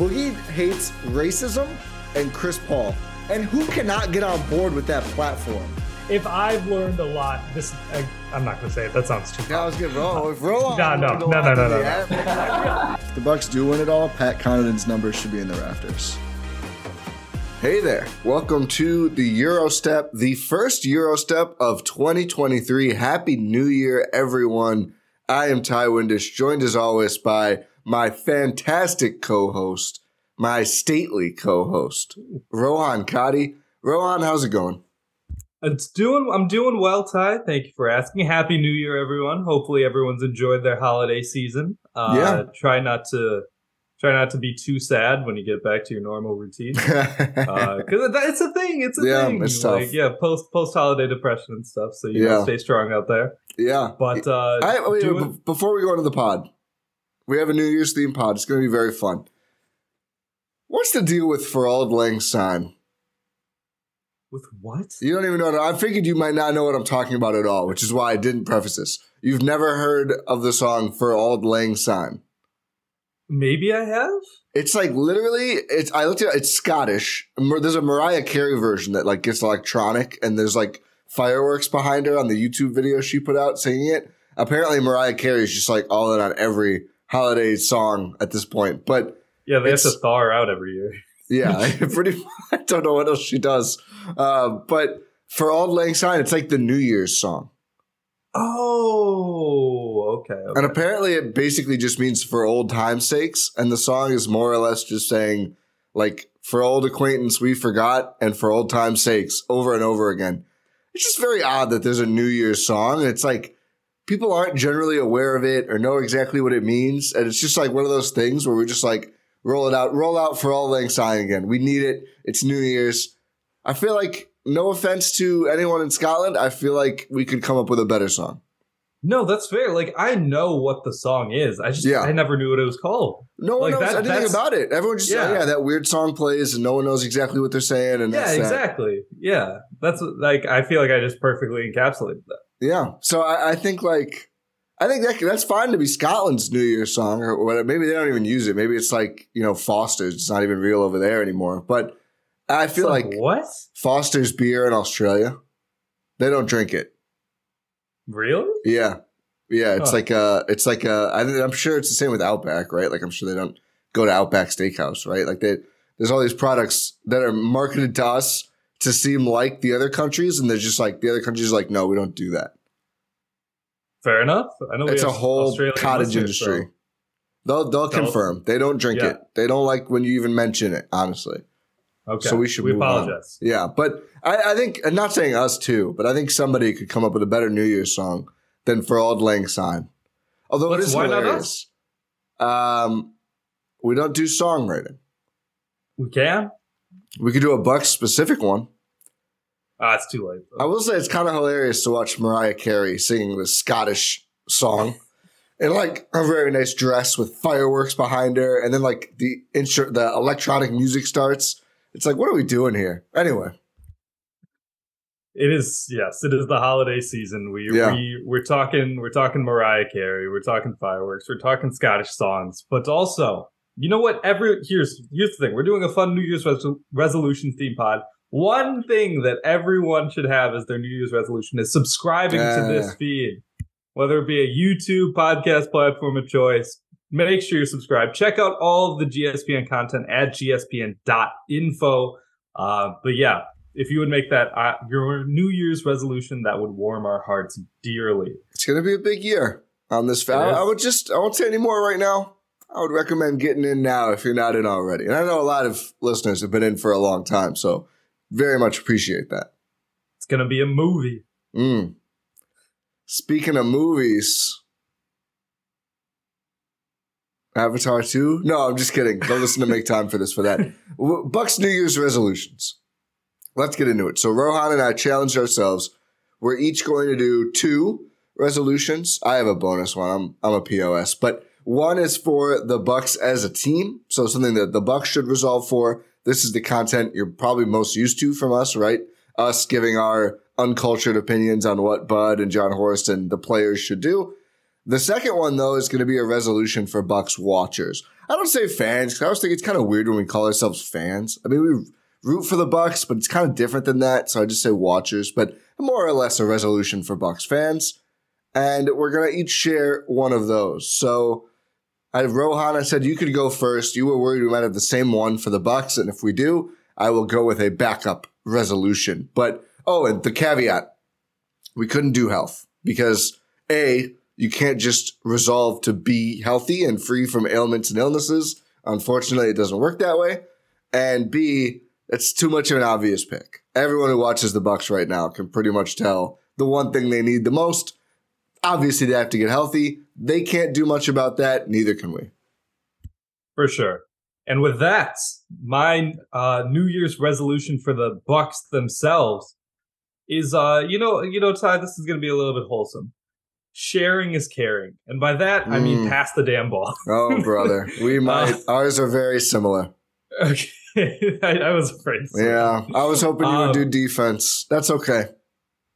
Boogie hates racism and Chris Paul. And who cannot get on board with that platform? If I've learned a lot, this I, I'm not gonna say it. That sounds too. I was good. Roll, if roll on. No, no, no, no, no, no, no. If the Bucks do win it all, Pat Connaughton's numbers should be in the rafters. Hey there. Welcome to the Eurostep, the first Eurostep of 2023. Happy New Year, everyone. I am Ty Windish, joined as always by my fantastic co-host, my stately co-host, Rohan Kadi. Rohan, how's it going? It's doing. I'm doing well, Ty. Thank you for asking. Happy New Year, everyone. Hopefully, everyone's enjoyed their holiday season. Uh, Yeah. Try not to try not to be too sad when you get back to your normal routine. Because it's a thing. It's a Yeah, thing. it's like, tough. Yeah, post post holiday depression and stuff. So you Yeah. stay strong out there. yeah. But uh, I, wait, doing- before we go into the pod, we have a New Year's theme pod. It's going to be very fun. What's the deal with For Auld Lang Syne? with what? You don't even know. I figured you might not know what I'm talking about at all, which is why I didn't preface this. You've never heard of the song For Auld Lang Syne. Maybe I have. It's like literally, it's I looked at it, it's Scottish. There's a Mariah Carey version that like gets electronic, and there's like fireworks behind her on the YouTube video she put out singing it. Apparently, Mariah Carey is just like all in on every holiday song at this point. But Yeah, they have to thaw her out every year. yeah, pretty. I don't know what else she does. Uh, but for Auld Lang Syne, it's like the New Year's song, Oh, okay. okay. and apparently it basically just means for old time's sakes. And the song is more or less just saying like for old acquaintance we forgot, and for old time's sakes over and over again. It's just very odd that there's a New Year's song. And it's like people aren't generally aware of it or know exactly what it means, and it's just like one of those things where we're just like roll it out, roll out for Auld Lang Syne again. We need it. It's New Year's. I feel like no offense to anyone in Scotland, I feel like we could come up with a better song. no, that's fair. Like I know what the song is. I just Yeah. I never knew what it was called. No one Like knows that- anything about it. Everyone just yeah. Yeah. yeah, that weird song plays and no one knows exactly what they're saying. And Yeah, that's that. exactly. Yeah, that's like I feel like I just perfectly encapsulated that. Yeah. So I, I think like I think that that's fine to be Scotland's New Year's song or whatever. Maybe they don't even use it. Maybe it's like you know Foster's. It's not even real over there anymore. But I feel It's like what? Foster's beer in Australia, they don't drink it. Really? Yeah. Yeah, it's Huh. like uh it's like uh I, I'm sure it's the same with Outback, right? Like I'm sure they don't go to Outback Steakhouse, right? Like they there's all these products that are marketed to us to seem like the other countries, and they're just like the other countries are like, no, we don't do that. Fair enough. I know we It's a whole Australian cottage industry. so- They'll they'll confirm. They don't drink Yeah. it. They don't like when you even mention it, honestly. Okay. So we should We move on. apologize. Yeah, but I, I think I'm not saying us too, but I think somebody could come up with a better New Year's song than For Auld Lang Syne. Although it Let's- is why not hilarious. Um, we don't do songwriting. We can. We could do a Bucks specific one. Ah, it's too late. I will say it's kind of hilarious to watch Mariah Carey singing this Scottish song in like a very nice dress with fireworks behind her, and then like the intro, the electronic music starts. It's like, what are we doing here? Anyway, It is yes, it is the holiday season. We Yeah. we we're talking we're talking Mariah Carey, we're talking fireworks, we're talking Scottish songs, but also you know what? Every here's here's the thing: we're doing a fun New Year's res- resolution theme pod. One thing that everyone should have as their New Year's resolution is subscribing to this feed, whether it be a YouTube podcast platform of choice. Make sure you're subscribed. Check out all of the GSPN content at gspn.info. Uh, but yeah, if you would make that uh, your New Year's resolution, that would warm our hearts dearly. It's going to be a big year on this. I would just, I won't say any more right now. I would recommend getting in now if you're not in already. And I know a lot of listeners have been in for a long time, so very much appreciate that. It's gonna be a movie. Mm. Speaking of movies, Avatar 2? No, I'm just kidding. Don't listen to make time for this for that. Buck's New Year's resolutions. Let's get into it. So Rohan and I challenged ourselves. We're each going to do two resolutions. I have a bonus one. I'm I'm a POS, but one is for the Bucks as a team. So something that the Bucks should resolve for. This is the content you're probably most used to from us, right? Us giving our uncultured opinions on what Bud and Jon Horst and the players should do. The second one, though, is going to be a resolution for Bucks watchers. I don't say fans because I always think it's kind of weird when we call ourselves fans. I mean, we root for the Bucks, but it's kind of different than that. So I just say watchers, but more or less a resolution for Bucks fans. And we're going to each share one of those. So I Rohan, I said you could go first. You were worried we might have the same one for the Bucks, and if we do, I will go with a backup resolution. But oh, and the caveat: we couldn't do health because a you can't just resolve to be healthy and free from ailments and illnesses. Unfortunately, it doesn't work that way. And B, it's too much of an obvious pick. Everyone who watches the Bucks right now can pretty much tell the one thing they need the most. Obviously, they have to get healthy. They can't do much about that. Neither can we. for sure. And with that, my uh, New Year's resolution for the Bucks themselves is, uh, you know, you know, Ty, this is going to be a little bit wholesome. Sharing is caring, and by that I mean Mm. pass the damn ball. Oh, brother, we might. ours are very similar. okay, I, I was afraid. so. Yeah, I was hoping you Um, would do defense. That's okay.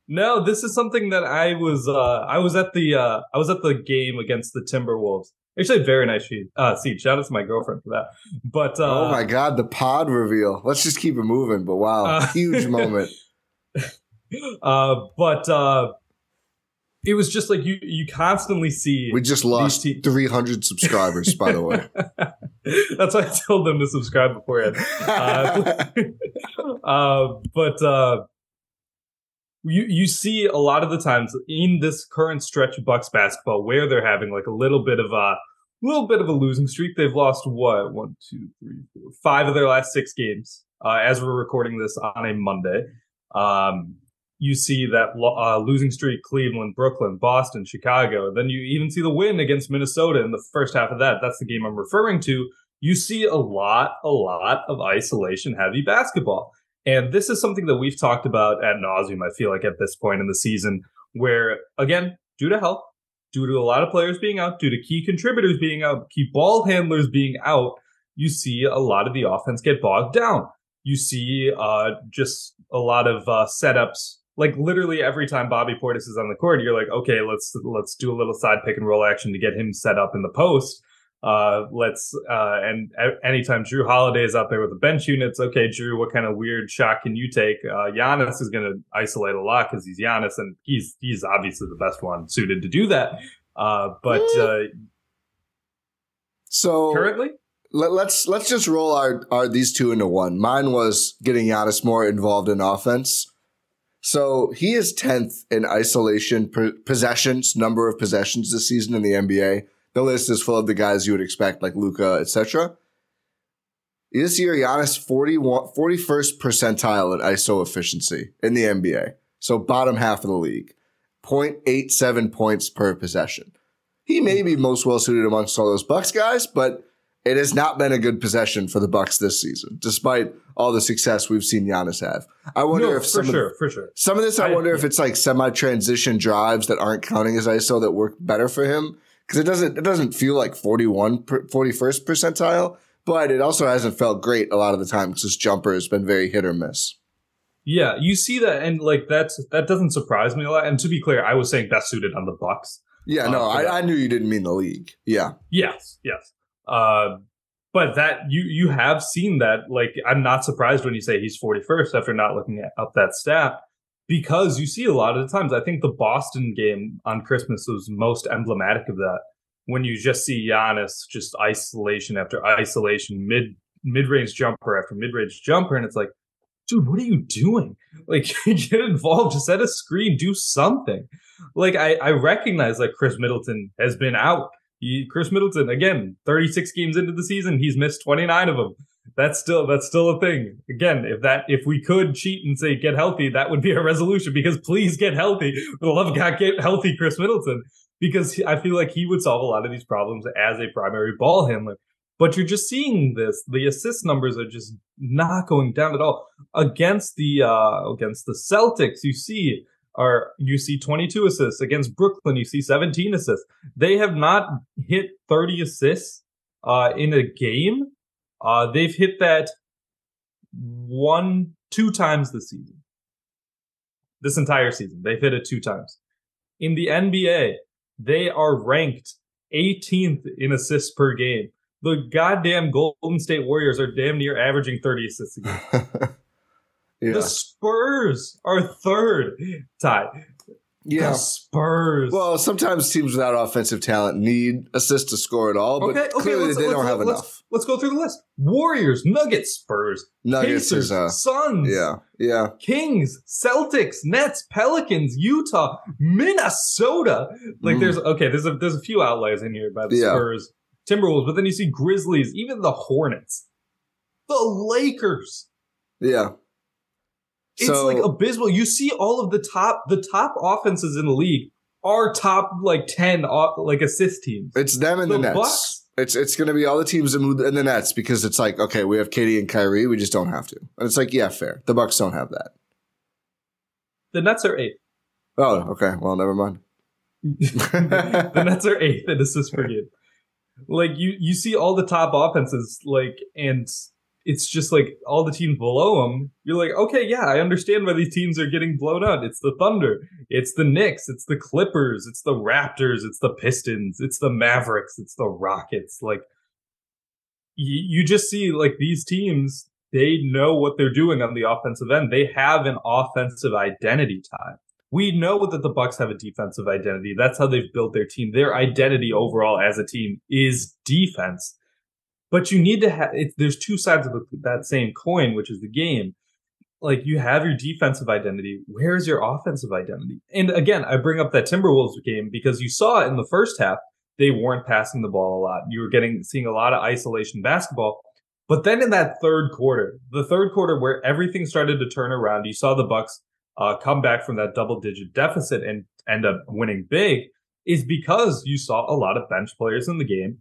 No, this is something that I was uh I was at the uh I was at the game against the Timberwolves. Actually very nice sheet. Uh seat. Shout out to my girlfriend for that. But uh oh my god, the pod reveal. Let's just keep it moving. But wow, Uh, huge moment. uh but uh it was just like you you constantly see We just lost te- 300 subscribers, by the way. That's why I told them to subscribe beforehand. Uh, uh, but uh, you you see a lot of the times in this current stretch of Bucks basketball where they're having like a little bit of a little bit of a losing streak. They've lost what one, two, three, four, five of their last six games. Uh, as we're recording this on a Monday, um, you see that uh, losing streak: Cleveland, Brooklyn, Boston, Chicago. Then you even see the win against Minnesota in the first half of that. That's the game I'm referring to. You see a lot, a lot of isolation heavy basketball. And this is something that we've talked about at nauseum, I feel like, at this point in the season, where, again, due to health, due to a lot of players being out, due to key contributors being out, key ball handlers being out, you see a lot of the offense get bogged down. You see uh, just a lot of uh, setups. Like literally every time Bobby Portis is on the court, you're like, okay, let's let's do a little side pick and roll action to get him set up in the post. Uh, let's uh, and anytime Jrue Holiday is out there with the bench units, okay, Jrue, what kind of weird shot can you take? Uh, Giannis is going to isolate a lot because he's Giannis, and he's he's obviously the best one suited to do that. Uh, but uh, So currently, let, let's let's just roll our, our these two into one. Mine was getting Giannis more involved in offense. So he is tenth in isolation per, possessions, number of possessions this season in the NBA. The list is full of the guys you would expect, like Luka, etc. This year, Giannis 41, 41st percentile in ISO efficiency in the NBA. So bottom half of the league. 0.87 points per possession. He may be most well suited amongst all those Bucks guys, but it has not been a good possession for the Bucks this season, despite all the success we've seen Giannis have. I wonder no, if for some sure, of for sure. some of this, I, I- wonder if it's like semi-transition drives that aren't counting as ISO that work better for him because it doesn't it doesn't feel like 41 per, 41st percentile, but it also hasn't felt great a lot of the time because his jumper has been very hit or miss. Yeah, you see that, and like that's that doesn't surprise me a lot. And to be clear, I was saying best suited on the Bucks. Yeah, no, Uh, I, I knew you didn't mean the league. Yeah, Yes, yes. Uh, but that you you have seen that. Like, I'm not surprised when you say he's 41st after not looking at, up that stat because you see a lot of the times. I think the Boston game on Christmas was most emblematic of that. When you just see Giannis just isolation after isolation, mid mid range jumper after mid range jumper, and it's like, dude, what are you doing? Like, get involved, set a screen, do something. Like, I I recognize like Khris Middleton has been out. He, Khris Middleton again, 36 games into the season, he's missed 29 of them. That's still that's still a thing. Again, if that if we could cheat and say get healthy, that would be a resolution. Because please get healthy. For the love of God, get healthy, Khris Middleton. Because I feel like he would solve a lot of these problems as a primary ball handler. But you're just seeing this. The assist numbers are just not going down at all. Against the uh against the Celtics, you see are you see 22 assists against Brooklyn, you see 17 assists. They have not hit 30 assists uh in a game. Uh they've hit that one two times this season. This entire season. They've hit it two times. In the NBA, they are ranked 18th in assists per game. The goddamn Golden State Warriors are damn near averaging 30 assists a game. yeah, The Spurs are third. Ty. Yeah. The Spurs. Well, sometimes teams without offensive talent need assists to score at all, but okay, okay. clearly they don't have let's- enough. Let's go through the list. Warriors, Nuggets, Spurs, Nuggets Pacers, is uh, Suns, yeah, yeah, Kings, Celtics, Nets, Pelicans, Utah, Minnesota. Like Mm. there's okay, there's a there's a few outliers in here by the Yeah. Spurs, Timberwolves, but then you see Grizzlies, even the Hornets, the Lakers. yeah. It's So- like abysmal. You see all of the top the top offenses in the league are top like ten like assist teams. It's them and the, The Nets. Bucks? It's it's going to be all the teams in the Nets because it's like okay, we have Katie and Kyrie, we just don't have to. And it's like yeah, fair. The Bucks don't have that. The Nets are eighth. Oh, okay. Well, never mind. the Nets are eighth in assists per game. Like you, you see all the top offenses, like, and it's just like all the teams below them. You're like, okay, yeah, I understand why these teams are getting blown out. It's the Thunder, it's the Knicks, it's the Clippers, it's the Raptors, it's the Pistons, it's the Mavericks, it's the Rockets. Like, you, you just see like these teams. They know what they're doing on the offensive end. They have an offensive identity. Time we know that the Bucks have a defensive identity. That's how they've built their team. Their identity overall as a team is defense. But you need to have there's two sides of the, that same coin, which is the game. Like you have your defensive identity. Where's your offensive identity? And again, I bring up that Timberwolves game because you saw in the first half they weren't passing the ball a lot. You were getting seeing a lot of isolation basketball. But then in that third quarter, the third quarter where everything started to turn around, you saw the Bucks uh, come back from that double digit deficit and end up winning big is because you saw a lot of bench players in the game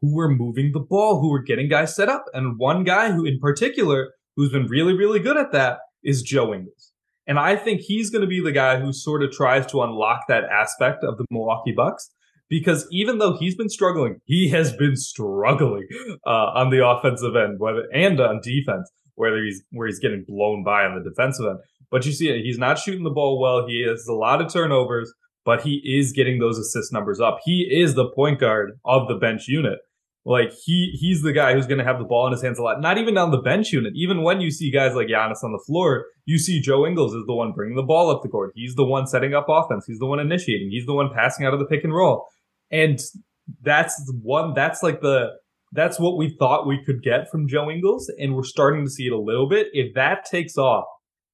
who were moving the ball, who were getting guys set up. And one guy who, in particular, who's been really, really good at that is Joe Ingles. And I think he's going to be the guy who sort of tries to unlock that aspect of the Milwaukee Bucks because even though he's been struggling, he has been struggling uh, on the offensive end, whether and on defense, whether he's where he's getting blown by on the defensive end. But you see, he's not shooting the ball well. He has a lot of turnovers, but he is getting those assist numbers up. He is the point guard of the bench unit. Like he he's the guy who's going to have the ball in his hands a lot. Not even on the bench unit. Even when you see guys like Giannis on the floor, you see Joe Ingles is the one bringing the ball up the court. He's the one setting up offense. He's the one initiating. He's the one passing out of the pick and roll. And that's one. That's like the that's what we thought we could get from Joe Ingles, and we're starting to see it a little bit. If that takes off,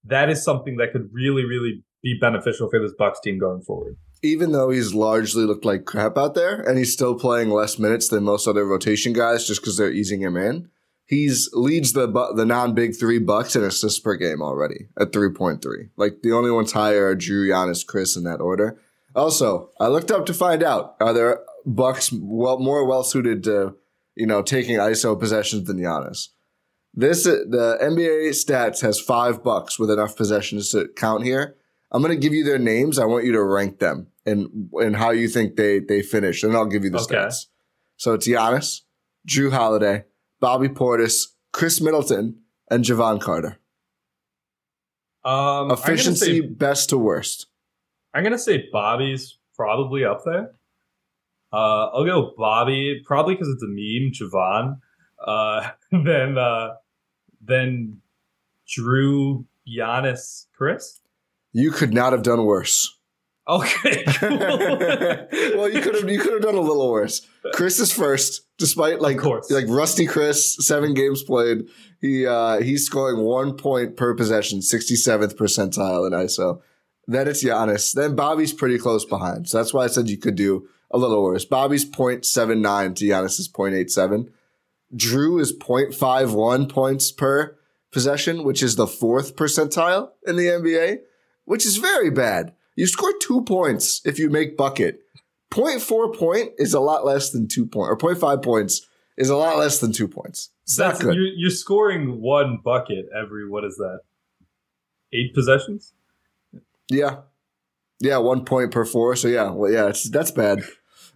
that is something that could really, really be beneficial for this Bucks team going forward. Even though he's largely looked like crap out there, and he's still playing less minutes than most other rotation guys, just because they're easing him in, he's leads the the non big three Bucks in assists per game already at three point three. Like the only ones higher are Jrue, Giannis, Khris in that order. Also, I looked up to find out are there Bucks well more well suited to you know taking ISO possessions than Giannis. This the NBA stats has five Bucks with enough possessions to count here. I'm gonna give you their names. I want you to rank them and and how you think they they finish, and I'll give you the Okay. stats. So it's Giannis, Jrue Holiday, Bobby Portis, Khris Middleton, and Jevon Carter. Um, Efficiency, say, best to worst. I'm gonna say Bobby's probably up there. Uh, I'll go Bobby, probably because it's a meme. Jevon, uh, then uh, then Jrue, Giannis, Khris. You could not have done worse. Okay. well, you could have you could have done a little worse. Khris is first, despite like like rusty Khris, seven games played. He uh he's scoring one point per possession, sixty seventh percentile in ISO. Then it's Giannis. Then Bobby's pretty close behind. So that's why I said you could do a little worse. Bobby's 0.79 to Giannis's 0.87. Jrue is 0.51 points per possession, which is the fourth percentile in the NBA, which is very bad. You score two points if you make bucket. 0.4 point is a lot less than two point, or 0.5 points is a lot less than two points. It's That's, not good. You're, you're scoring one bucket every, what is that? Eight possessions? Yeah. Yeah, one point per four. So yeah, well, yeah, that's bad.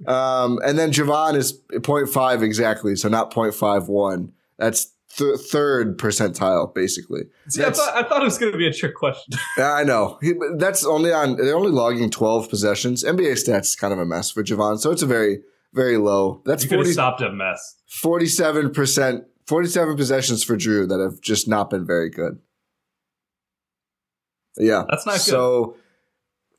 Um, and then Jevon is 0.5 exactly, so not 0.51. That's th- third percentile, basically. See, I thought, I thought, it was going to be a trick question. yeah, I know. He, that's only on. They're only logging twelve possessions. NBA stats is kind of a mess for Jevon, so it's a very very low. That's you 40, stopped a mess. Forty-seven percent, forty-seven possessions for Jrue that have just not been very good. Yeah, that's not good. So,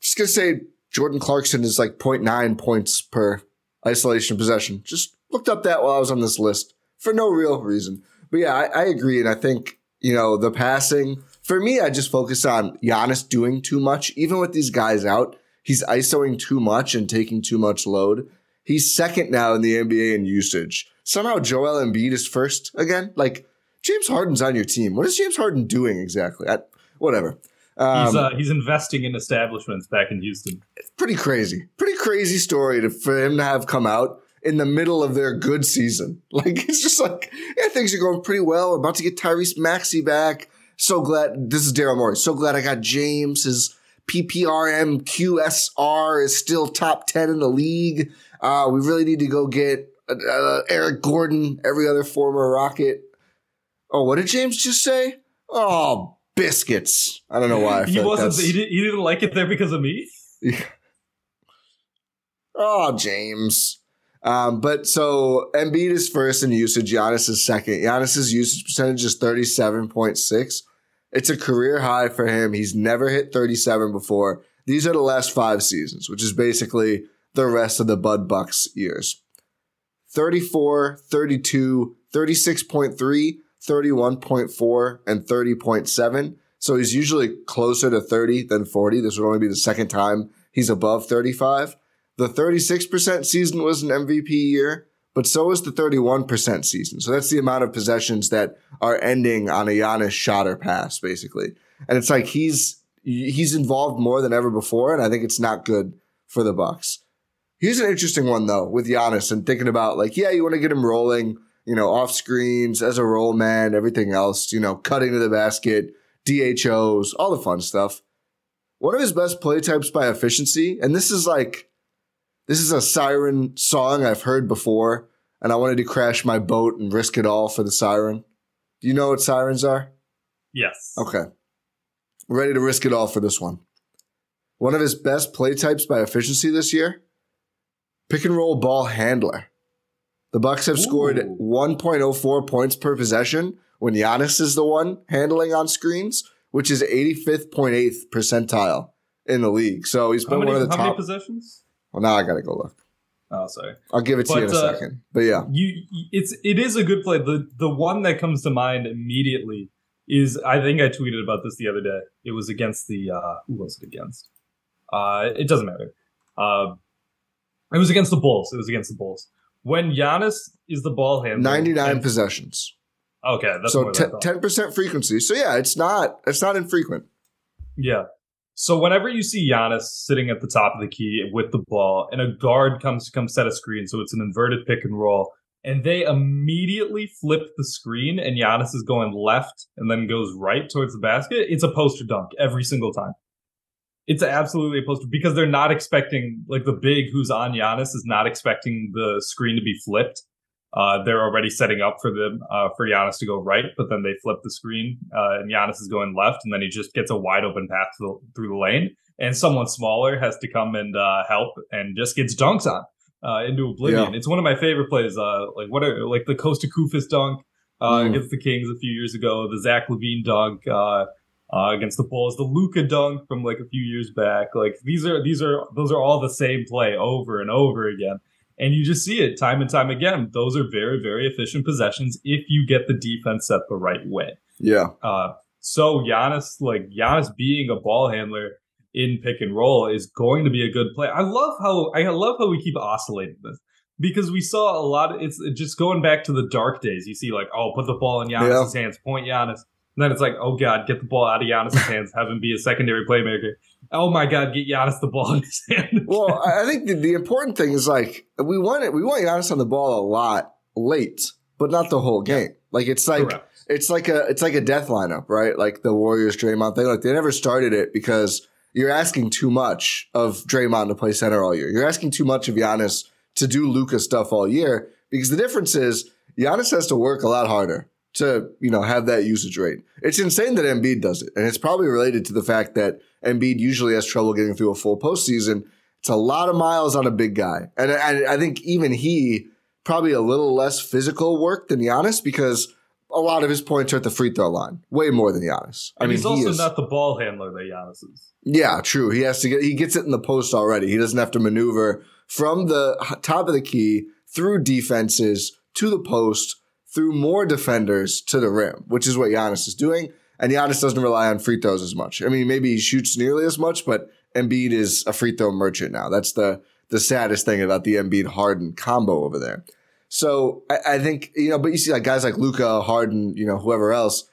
just gonna say Jordan Clarkson is like 0.9 points per isolation possession. Just looked up that while I was on this list for no real reason. But yeah, I, I agree. And I think, you know, the passing, for me, I just focus on Giannis doing too much. Even with these guys out, he's ISOing too much and taking too much load. He's second now in the NBA in usage. Somehow Joel Embiid is first again. Like James Harden's on your team. What is James Harden doing exactly? I, whatever. Um, he's uh, he's investing in establishments back in Houston. It's pretty crazy. Pretty crazy story to, for him to have come out in the middle of their good season. Like it's just like, yeah, things are going pretty well. We're about to get Tyrese Maxey back. So glad this is Daryl Morey. So glad I got James. His PPRM QSR is still top 10 in the league. Uh, we really need to go get uh, uh, Eric Gordon, every other former Rocket. Oh, what did James just say? Oh, biscuits. I don't know why. he wasn't. He, did, he didn't like it there because of me. Yeah. Oh, James. Um, but so Embiid is first in usage. Giannis is second. Giannis's usage percentage is 37.6. It's a career high for him. He's never hit 37 before. These are the last five seasons, which is basically the rest of the Bud Bucks years. 34, 32, 36.3, 31.4, and 30.7. So he's usually closer to 30 than 40. This would only be the second time he's above 35. The 36% season was an MVP year, but so was the 31% season. So that's the amount of possessions that are ending on a Giannis shot or pass, basically. And it's like he's he's involved more than ever before, and I think it's not good for the Bucks. Here's an interesting one though with Giannis and thinking about like, yeah, you want to get him rolling, you know, off screens as a roll man, everything else, you know, cutting to the basket, DHOs, all the fun stuff. One of his best play types by efficiency, and this is like this is a siren song I've heard before, and I wanted to crash my boat and risk it all for the siren. Do you know what sirens are? Yes. Okay. ready to risk it all for this one. One of his best play types by efficiency this year pick and roll ball handler. The Bucks have Ooh. scored 1.04 points per possession when Giannis is the one handling on screens, which is 85th.8th percentile in the league. So he's been many, one of the top possessions. Well, now I gotta go look. Oh, sorry. I'll give it to but, you in a uh, second. But yeah, you it's it is a good play. The the one that comes to mind immediately is I think I tweeted about this the other day. It was against the uh who was it against? Uh it doesn't matter. Uh it was against the Bulls. It was against the Bulls. When Giannis is the ball handler, 99 and, possessions. Okay, that's so ten percent frequency. So yeah, it's not it's not infrequent. Yeah, so whenever you see Giannis sitting at the top of the key with the ball, and a guard comes to come set a screen, so it's an inverted pick and roll, and they immediately flip the screen, and Giannis is going left and then goes right towards the basket, it's a poster dunk every single time. It's absolutely a poster because they're not expecting like the big who's on Giannis is not expecting the screen to be flipped. Uh, they're already setting up for them uh, for Giannis to go right, but then they flip the screen uh, and Giannis is going left, and then he just gets a wide open path the, through the lane, and someone smaller has to come and uh, help and just gets dunks on uh, into oblivion. Yeah. It's one of my favorite plays. Uh, like what are like the Kosta Koufos dunk mm. against the Kings a few years ago, the Zach LaVine dunk. against the Bulls, the Luka dunk from like a few years back, like these are these are those are all the same play over and over again and you just see it time and time again. Those are very, very efficient possessions if you get the defense set the right way. Yeah. Uh, so Giannis, like Giannis being a ball handler in pick and roll is going to be a good play. I love how I love how we keep oscillating this because we saw a lot of it's just going back to the dark days. You see, like, oh, put the ball in Giannis's yeah. hands, point Giannis. And then it's like, oh god, get the ball out of Giannis's hands, have him be a secondary playmaker oh my god, get Giannis the ball in his hand. well, I think the, the, important thing is like we want it. We want Giannis on the ball a lot late, but not the whole game. Like it's like Correct. it's like a it's like a death lineup, right? Like the Warriors Draymond thing. Like they never started it because you're asking too much of Draymond to play center all year. You're asking too much of Giannis to do Luka stuff all year because the difference is Giannis has to work a lot harder to you know have that usage rate. It's insane that Embiid does it, and it's probably related to the fact that Embiid usually has trouble getting through a full postseason. It's a lot of miles on a big guy, and I, I think even he probably a little less physical work than Giannis because a lot of his points are at the free throw line, way more than Giannis. I and mean, he's also he is, not the ball handler that Giannis is. Yeah, true. He has to get he gets it in the post already. He doesn't have to maneuver from the top of the key through defenses to the post through more defenders to the rim, which is what Giannis is doing. And Giannis doesn't rely on free throws as much. I mean, maybe he shoots nearly as much, but Embiid is a free throw merchant now. That's the the saddest thing about the Embiid Harden combo over there. So I, I think you know, but you see like guys like Luka Harden, you know, whoever else,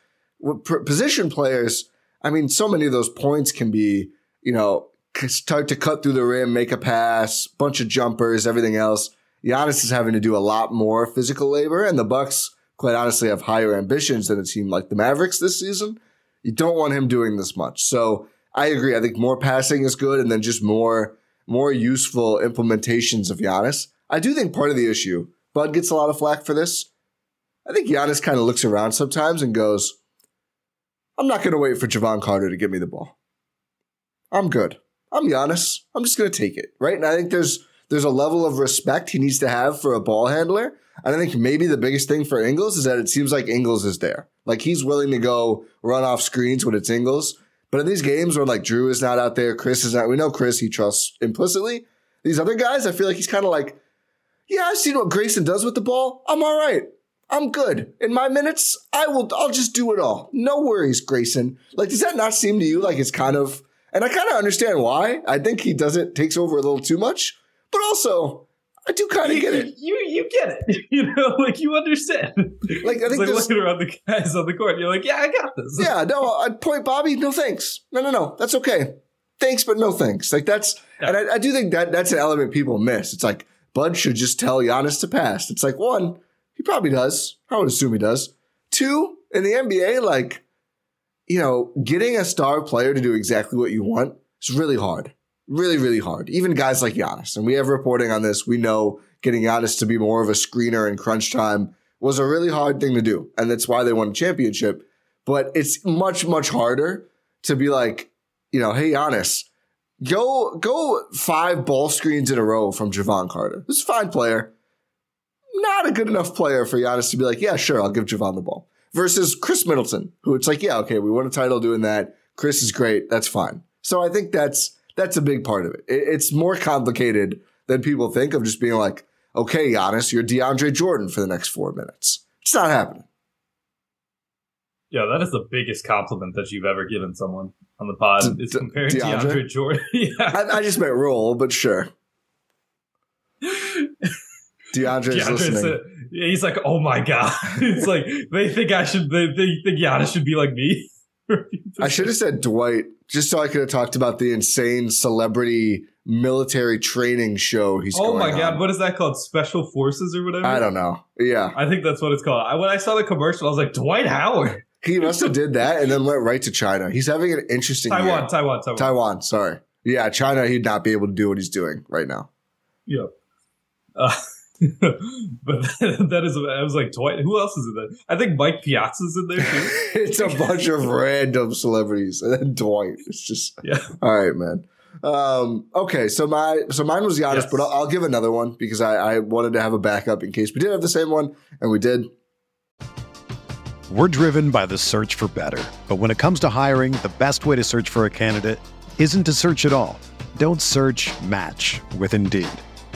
position players. I mean, so many of those points can be, you know, start to cut through the rim, make a pass, bunch of jumpers, everything else. Giannis is having to do a lot more physical labor, and the Bucks, quite honestly, have higher ambitions than a team like the Mavericks this season. You don't want him doing this much. So I agree. I think more passing is good, and then just more more useful implementations of Giannis. I do think part of the issue, Bud gets a lot of flack for this. I think Giannis kind of looks around sometimes and goes, I'm not going to wait for Jevon Carter to give me the ball. I'm good. I'm Giannis. I'm just going to take it, right? And I think there's there's a level of respect he needs to have for a ball handler. And I think maybe the biggest thing for Ingles is that it seems like Ingles is there. Like he's willing to go run off screens when it's Ingles. But in these games where like Jrue is not out there, Khris is not, we know Khris he trusts implicitly. These other guys, I feel like he's kind of like, yeah, I've seen what Grayson does with the ball. I'm all right. I'm good. In my minutes, I will, I'll just do it all. No worries, Grayson. Like, does that not seem to you like it's kind of, and I kind of understand why. I think he does it, takes over a little too much. But also, I do kind of get it. You you get it. You know, like you understand. Like I think like looking around the guys on the court, you're like, yeah, I got this. Yeah, no, I'd point Bobby. No thanks. No, no, no. That's okay. Thanks, but no thanks. Like that's, yeah. and I, I, do think that that's an element people miss. It's like Bud should just tell Giannis to pass. It's like one, he probably does. I would assume he does. Two, in the NBA, like you know, getting a star player to do exactly what you want is really hard really, really hard. Even guys like Giannis, and we have reporting on this. We know getting Giannis to be more of a screener in crunch time was a really hard thing to do. And that's why they won a championship. But it's much, much harder to be like, you know, hey, Giannis, go, go five ball screens in a row from Jevon Carter. This is a fine player. Not a good enough player for Giannis to be like, yeah, sure, I'll give Jevon the ball. Versus Khris Middleton, who it's like, yeah, okay, we won a title doing that. Khris is great. That's fine. So I think that's that's a big part of it. It's more complicated than people think of just being like, okay, Giannis, you're DeAndre Jordan for the next four minutes. It's not happening. Yeah, that is the biggest compliment that you've ever given someone on the pod. is comparing DeAndre, DeAndre Jordan. yeah. I, I, just meant role, but sure. DeAndre's DeAndre listening. Said, he's like, oh my god! it's like they think I should. They, they think Giannis should be like me. I should have said Dwight just so I could have talked about the insane celebrity military training show he's oh my god on. what is that called? Special forces or whatever? I don't know. Yeah. I think that's what it's called. I, when i saw the commercial i was like dwight howard? He must have did that and then went right to china. He's having an interesting taiwan year. taiwan taiwan. Taiwan sorry. Yeah china he'd not be able to do what he's doing right now. Yep uh, but that is, I was like, Dwight, who else is in there? I think Mike Piazza's in there too. it's a bunch of random celebrities, and then Dwight. It's just Yeah. all right, man. Um, okay, so my so mine was Giannis, Yes. but I'll, I'll give another one because I, I wanted to have a backup in case we did have the same one, and we did. We're driven by the search for better. But when it comes to hiring, the best way to search for a candidate isn't to search at all. Don't search match with Indeed.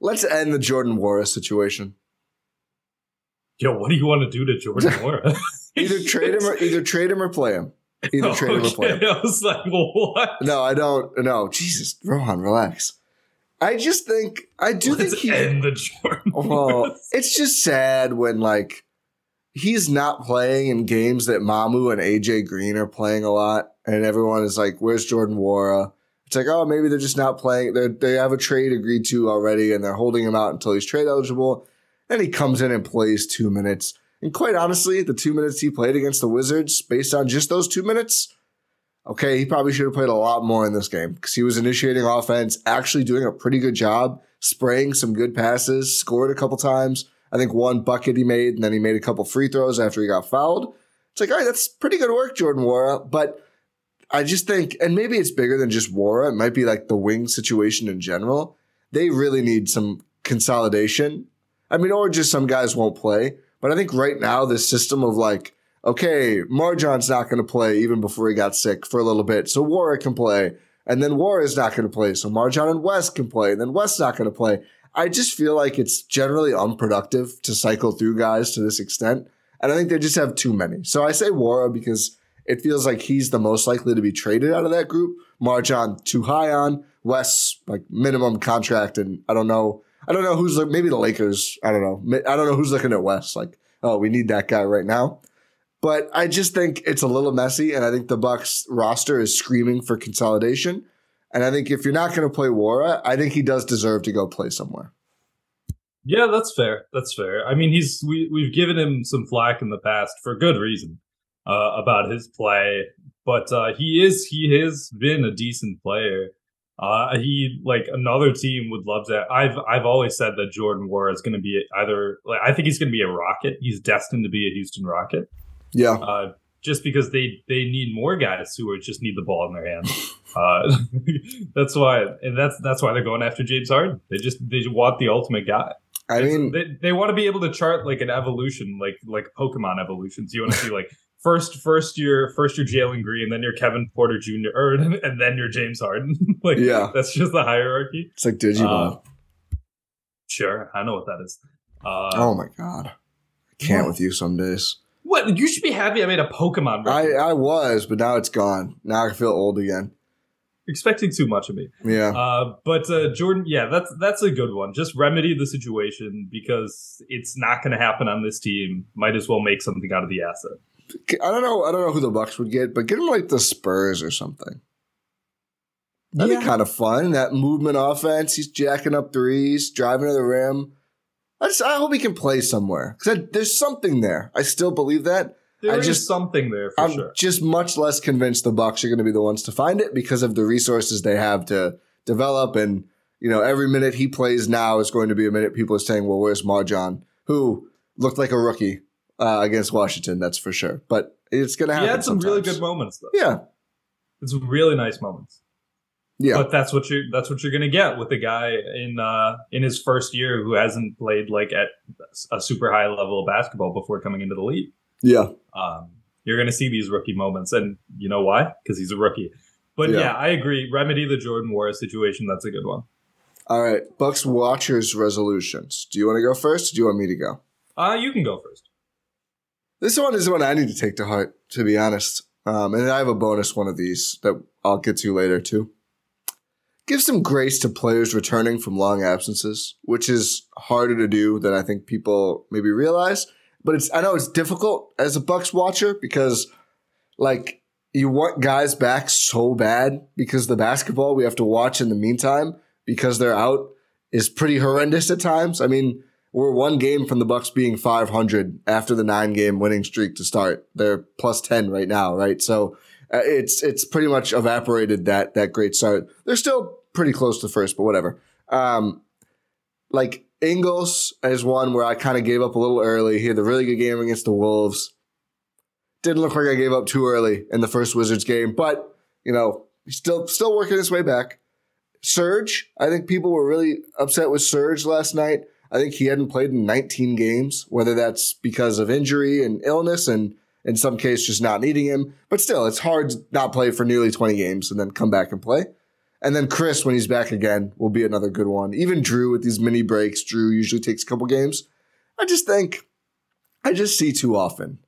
Let's end the Jordan Nwora situation. Yo, what do you want to do to Jordan Mora? Either trade him or either trade him or play him. Either trade him or oh, play him. I was like, what? No, I don't. No, Jesus, Rohan, relax. I just think I do Let's think he. end the Jordan. Well, it's just sad when like he's not playing in games that Mamu and AJ Green are playing a lot, and everyone is like, "Where's Jordan Nwora?" It's like, oh, maybe they're just not playing. They they have a trade agreed to already, and they're holding him out until he's trade eligible. And he comes in and plays two minutes. And quite honestly, the two minutes he played against the Wizards, based on just those two minutes, okay, he probably should have played a lot more in this game because he was initiating offense, actually doing a pretty good job, spraying some good passes, scored a couple times. I think one bucket he made, and then he made a couple free throws after he got fouled. It's like, all right, that's pretty good work, Jordan Nwora. But I just think, and maybe it's bigger than just Nwora. It might be like the wing situation in general. They really need some consolidation. I mean, or just some guys won't play. But I think right now, this system of like, okay, MarJon's not going to play even before he got sick for a little bit. So Nwora can play. And then Nwora is not going to play. So MarJon and West can play. And then West's not going to play. I just feel like it's generally unproductive to cycle through guys to this extent. And I think they just have too many. So I say Nwora because it feels like he's the most likely to be traded out of that group. MarJon too high on. West like minimum contract. And I don't know. I don't know who's look- maybe the Lakers. I don't know. I don't know who's looking at West. Like, oh, we need that guy right now. But I just think it's a little messy, and I think the Bucks roster is screaming for consolidation. And I think if you're not going to play Nwora, I think he does deserve to go play somewhere. Yeah, that's fair. That's fair. I mean, he's we we've given him some flack in the past for good reason uh, about his play, but uh, he is he has been a decent player. Uh, he like another team would love to. I've I've always said that Jordan Nwora is going to be either like I think he's going to be a Rocket. He's destined to be a Houston Rocket. Yeah. Uh, just because they they need more guys who are just need the ball in their hands. Uh, that's why, and that's that's why they're going after James Harden. They just they want the ultimate guy. I It's- mean, they, they want to be able to chart like an evolution, like like Pokemon evolutions. You want to see like first first year first year Jalen Green, then you're Kevin Porter Jr. or and then you're James Harden. like Yeah. that's just the hierarchy. it's like Digimon. Uh, Sure, I know what that is. Uh, oh my god, I can't what? with you some days. What? You should be happy I made a Pokemon. I. I was, but now it's gone. Now I feel old again. expecting too much of me. Yeah. Uh, but uh, Jordan, yeah, that's that's a good one. Just remedy the situation because it's not going to happen on this team. Might as well make something out of the asset. I don't know. I don't know who the Bucks would get, but get them like the Spurs or something. That'd Yeah. be kind of fun. That movement offense. He's jacking up threes, driving to the rim. I just I hope he can play somewhere because there's something there. I still believe that. There I is just- something there for I'm sure. just much less convinced the Bucks are going to be the ones to find it because of the resources they have to develop. And you know, every minute he plays now is going to be a minute people are saying, "Well, where's MarJon?" Who looked like a rookie uh, against Washington, that's for sure. But it's going to happen. He had some really good moments though. Yeah, It's really nice moments. yeah, But that's what you're that's what you're gonna get with a guy in uh in his first year who hasn't played like at a super high level of basketball before coming into the league. yeah. Um, you're gonna see these rookie moments, and you know why? Because he's a rookie. But Yeah. yeah. I agree. Remedy the Jordan Morris situation. That's a good one. All right, Bucks watchers resolutions. Do you want to go first? Or do you want me to go? Uh, you can go first. This one is one I need to take to heart, to be honest. Um, and I have a bonus one of these that I'll get to later too. Give some grace to players returning from long absences, which is harder to do than I think people maybe realize. But it's I know it's difficult as a Bucks watcher because like you want guys back so bad because the basketball we have to watch in the meantime because they're out is pretty horrendous at times. I mean, we're one game from the Bucks being 500 after the nine game winning streak to start. They're plus 10 right now, right? So uh, it's it's pretty much evaporated that that great start. They're still pretty close to first, but whatever. Um, like Ingles is one where I kind of gave up a little early. He had a really good game against the Wolves. Didn't look like I gave up too early in the first Wizards game, but you know, still still working his way back. Serge, I think people were really upset with Serge last night. I think he hadn't played in 19 games, whether that's because of injury and illness and in some case just not needing him. But still, it's hard to not play for nearly 20 games and then come back and play. And then Khris, when he's back again, will be another good one. Even Jrue with these mini breaks, Jrue usually takes a couple games. I just think, I just see too often.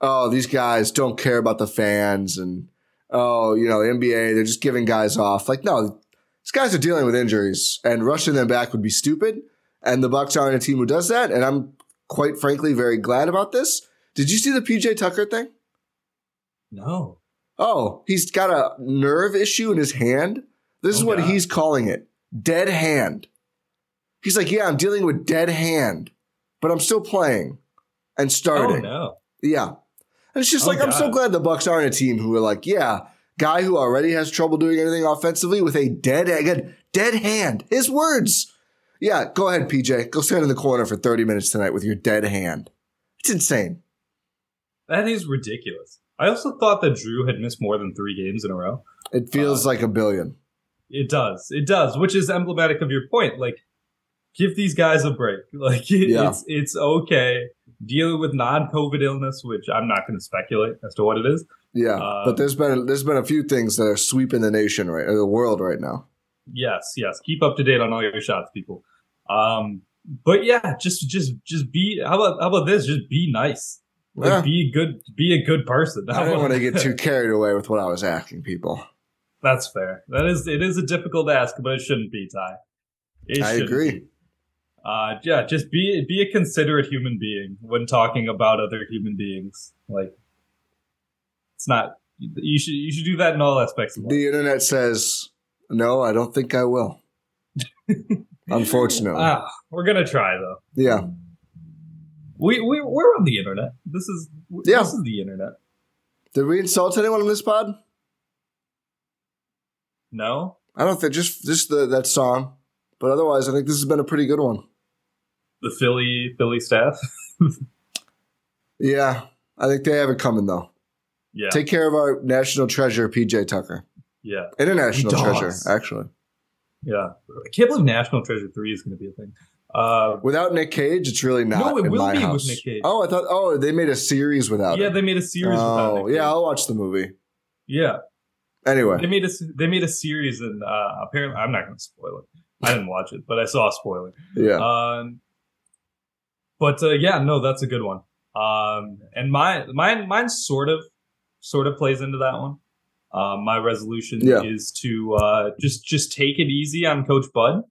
Oh, these guys don't care about the fans and, oh, you know, the NBA, they're just giving guys off. Like, no, these guys are dealing with injuries and rushing them back would be stupid. And the Bucks aren't a team who does that. And I'm quite frankly very glad about this. Did you see the PJ Tucker thing? No. Oh, he's got a nerve issue in his hand. This is Oh, what God. he's calling it dead hand. He's like, yeah, I'm dealing with dead hand, but I'm still playing and starting. Oh no. Yeah. And it's just Oh, like, I'm so glad the Bucks aren't a team who are like, yeah, guy who already has trouble doing anything offensively with a dead, again, dead hand. His words. Yeah, go ahead, PJ. Go stand in the corner for 30 minutes tonight with your dead hand. It's insane. That is ridiculous. I also thought that Jrue had missed more than three games in a row. It feels Uh, like a billion. It does. It does, which is emblematic of your point. Like, give these guys a break. Like, it- Yeah. it's it's okay dealing with non-COVID illness, which I'm not going to speculate as to what it is. Yeah, Uh, but there's been there's been a few things that are sweeping the nation right, or the world right now. Yes, yes. Keep up to date on all your shots, people. Um, but yeah, just just just be. How about how about this? Just be nice. Like, Yeah. be good. Be a good person. I didn't want to get too carried away with what I was asking people. That's fair. That is. It is a difficult ask, but it shouldn't be Ty. It I agree. be. Uh, yeah, just be be a considerate human being when talking about other human beings. Like, it's not. You should you should do that in all aspects of life. The internet says no. I don't think I will. Unfortunately, Ah, we're gonna try though. yeah. We we we're on the internet. This is Yeah. this is the internet. Did we insult anyone on this pod? No, I don't think just just the that song, but otherwise, I think this has been a pretty good one. the Philly Philly staff. Yeah, I think they have it coming though. yeah, Take care of our national treasure, PJ Tucker. Yeah, International treasure, actually. yeah. I can't believe National Treasure Three is going to be a thing. Uh, Without Nick Cage, it's really not. No, it in will my be with. Nick Cage. Oh, I thought. Oh, they made a series without. yeah, him. they made a series. without Oh, Nick yeah, Cage. I'll watch the movie. yeah. Anyway, They made a they made a series, and uh, apparently, I'm not going to spoil it. I didn't watch it, but I saw a spoiler. Yeah. Um, but uh, yeah, no, that's a good one. Um, and my mine mine sort of sort of plays into that one. Uh, my resolution Yeah. is to uh, just just take it easy on Coach Bud,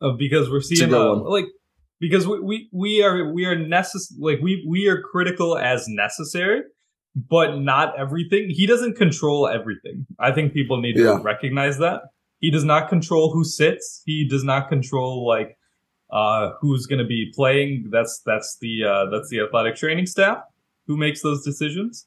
uh, because we're seeing good uh, like because we, we we are we are necess- like we we are critical as necessary, but not everything. He doesn't control everything. I think people need to recognize that. He does not control who sits. He does not control like uh, who's going to be playing. That's that's the uh, that's the athletic training staff who makes those decisions.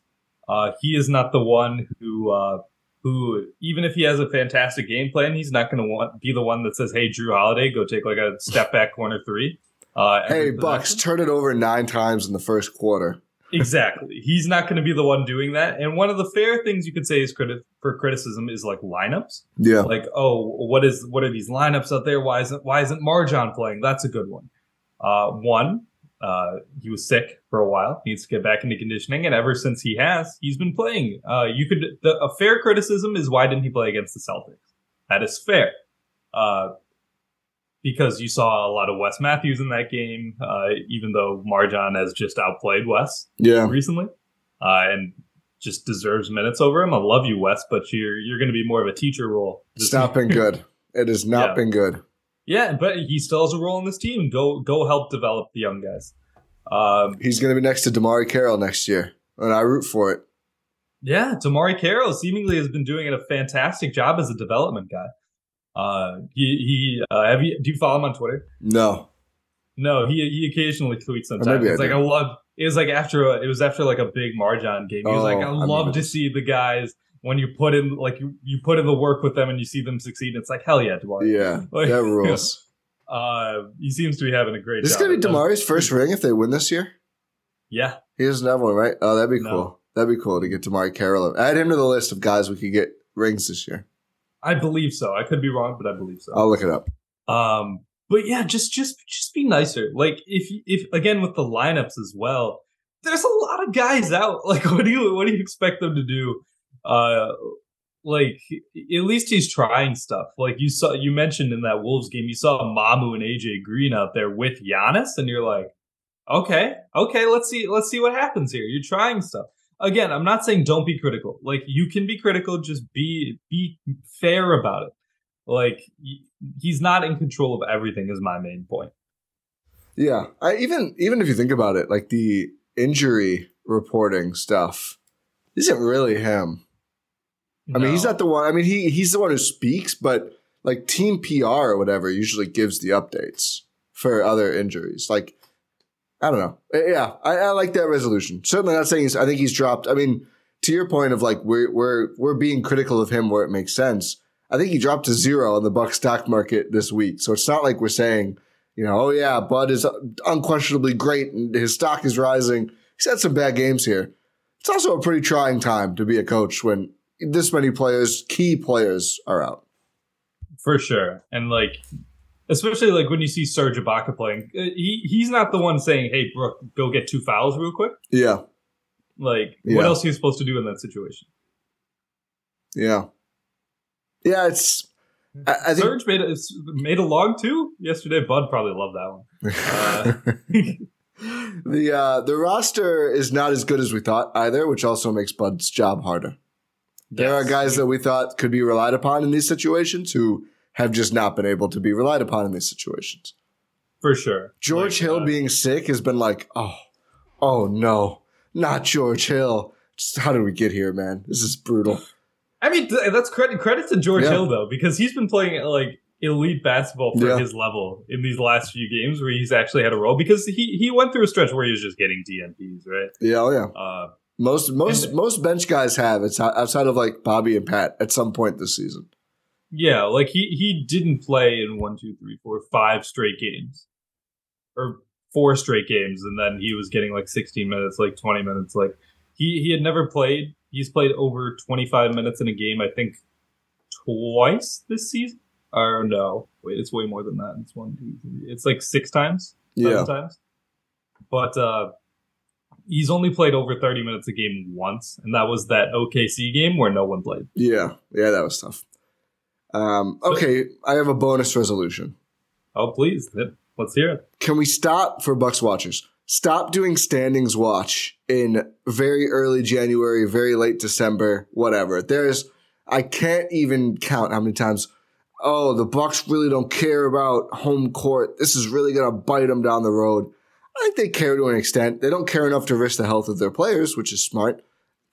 Uh, he is not the one who uh, who even if he has a fantastic game plan, he's not going to want be the one that says, "Hey, Jrue Holiday, go take like a step back corner three. Uh, hey, Bucks, turn it over nine times in the first quarter. exactly. He's not going to be the one doing that. And one of the fair things you could say is criti- for criticism is like lineups. Yeah. like oh what is what are these lineups out there why isn't why isn't MarJon playing that's a good one uh one uh he was sick for a while needs to get back into conditioning and ever since he has he's been playing uh you could the, a fair criticism is why didn't he play against the celtics that is fair uh because you saw a lot of Wes Matthews in that game, uh, even though MarJon has just outplayed Wes Yeah. recently, uh, and just deserves minutes over him. I love you, Wes, but you're you're going to be more of a teacher role. It's not been good. It has not Yeah. been good. Yeah, but he still has a role in this team. Go go help develop the young guys. Um, He's going to be next to DeMarre Carroll next year, and I root for it. yeah, DeMarre Carroll seemingly has been doing a fantastic job as a development guy. Uh, he he uh, have you do you follow him on Twitter? No. No, he he occasionally tweets sometimes. maybe I It's like do. I love. It was like after a, it was after like a big MarJon game. He was Oh, like, I I love to see the guys when you put in like you, you put in the work with them and you see them succeed. It's like hell yeah, DeMarre. Yeah. Like- that rules. Uh, he seems to be having a great. This is going to be DeMarre's first ring if they win this year. Yeah, He doesn't have one, right? Oh, that'd be No. cool. That'd be cool to get DeMarre Carroll. Add him to the list of guys we could get rings this year. I believe so. I could be wrong, but I believe so. I'll look it up. Um, but yeah, just just just be nicer. Like if if again with the lineups as well, there's a lot of guys out. Like what do you what do you expect them to do? Uh, like at least he's trying stuff. Like you saw, you mentioned in that Wolves game, you saw Mamu and AJ Green out there with Giannis, and you're like, okay, okay, let's see, let's see what happens here. You're trying stuff. Again, I'm not saying don't be critical. Like you can be critical, just be be fair about it. Like he's not in control of everything. Is my main point. Yeah, I, even even if you think about it, like the injury reporting stuff isn't really him. I mean, he's not the one. I mean, he he's the one who speaks, but like team PR or whatever usually gives the updates for other injuries. Like, I don't know. Uh, Yeah, I, I like that resolution. Certainly not saying he's, I think he's dropped. I mean, to your point of like we're we're we're being critical of him where it makes sense. I think he dropped to zero on the Buck stock market this week. So it's not like we're saying, you know, oh yeah, Bud is unquestionably great and his stock is rising. He's had some bad games here. It's also a pretty trying time to be a coach when this many players, key players, are out. for sure. And like, especially like when you see Serge Ibaka playing, uh, he he's not the one saying, "Hey, Brook, go get two fouls real quick." Yeah, Like, Yeah. what else are you supposed to do in that situation? yeah, yeah. It's I, I think Serge made a made a log too yesterday. Bud probably loved that one. Uh, the uh, the roster is not as good as we thought either, which also makes Bud's job harder. There are guys that we thought could be relied upon in these situations who have just not been able to be relied upon in these situations. for sure. George Like, Hill uh, being sick has been like, oh, oh no, not George Hill. Just how did we get here, man? This is brutal. I mean, th- that's credit credit to George Yeah. Hill though, because he's been playing like elite basketball for Yeah. his level in these last few games where he's actually had a role. Because he he went through a stretch where he was just getting DNPs, right? Yeah, oh yeah. Uh, Most most And- most bench guys have. It's outside of like Bobby and Pat at some point this season. Yeah, like he he didn't play in one, two, three, four, five straight games, or four straight games, and then he was getting like 16 minutes, like 20 minutes. Like he he had never played. He's played over 25 minutes in a game, I think, twice this season. Or no, wait, it's way more than that. It's one, two, three. It's like six times, seven Yeah, times. But uh he's only played over 30 minutes a game once, and that was that OKC game where no one played. yeah, yeah. That was tough. Um, okay, I have a bonus resolution. Oh, please. Let's hear it. Can we stop for Bucks watchers? Stop doing standings watch in very early January, very late December, whatever. There's I can't even count how many times. Oh, the Bucks really don't care about home court. This is really gonna bite them down the road. I think they care to an extent. They don't care enough to risk the health of their players, which is smart.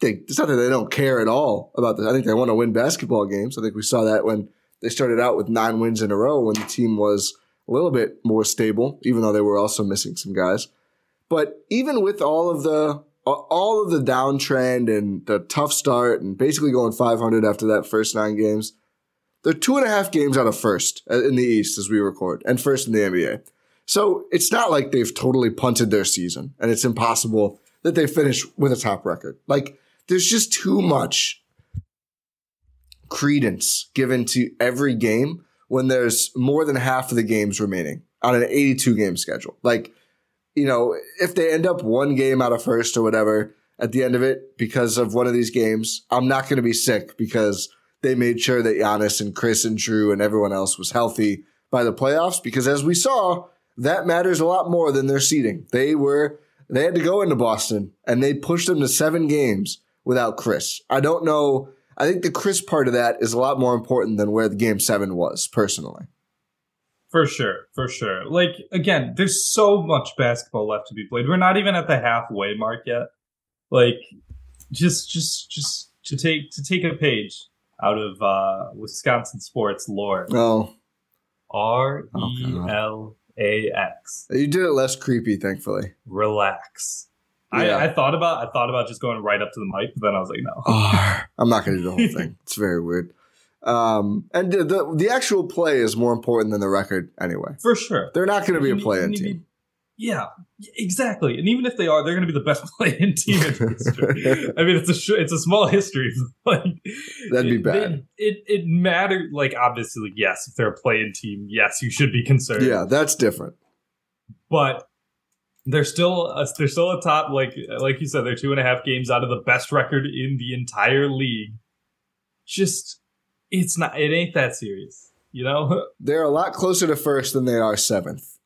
They, it's not that they don't care at all about this. I think they want to win basketball games. I think we saw that when they started out with nine wins in a row when the team was a little bit more stable, even though they were also missing some guys. But even with all of the all of the downtrend and the tough start and basically going 500 after that first nine games, they're two and a half games out of first uh, in the East as we record and first in the NBA. So it's not like they've totally punted their season and it's impossible that they finish with a top record. Like there's just too much credence given to every game when there's more than half of the games remaining on an 82 game schedule. Like, you know, if they end up one game out of first or whatever at the end of it because of one of these games, I'm not going to be sick because they made sure that Giannis and Khris and Jrue and everyone else was healthy by the playoffs. Because as we saw, that matters a lot more than their seeding. They were, they had to go into Boston and they pushed them to seven games without Khris. I don't know I think the Khris part of that is a lot more important than where the game seven was, personally. For sure, for sure. Like again, there's so much basketball left to be played. We're not even at the halfway mark yet. Like, just, just, just to take to take a page out of uh, Wisconsin sports lore. Oh, R E L A X. You did it less creepy, thankfully. Relax. Yeah. I, I, thought about I thought about just going right up to the mic, but then I was like, no. Oh, I'm not going to do the whole thing. It's very weird. Um, and the, the, actual play is more important than the record anyway. For sure, they're not going to be a play-in team. Yeah, exactly. And even if they are, they're going to be the best play-in team in history. I mean, it's a it's a small history. like that'd be bad. It, it it mattered. Like obviously, yes, if they're a play-in team, yes, you should be concerned. Yeah, that's different. But they're still a, they're still a top like like you said they're two and a half games out of the best record in the entire league. Just it's not it ain't that serious, you know. They're a lot closer to first than they are seventh.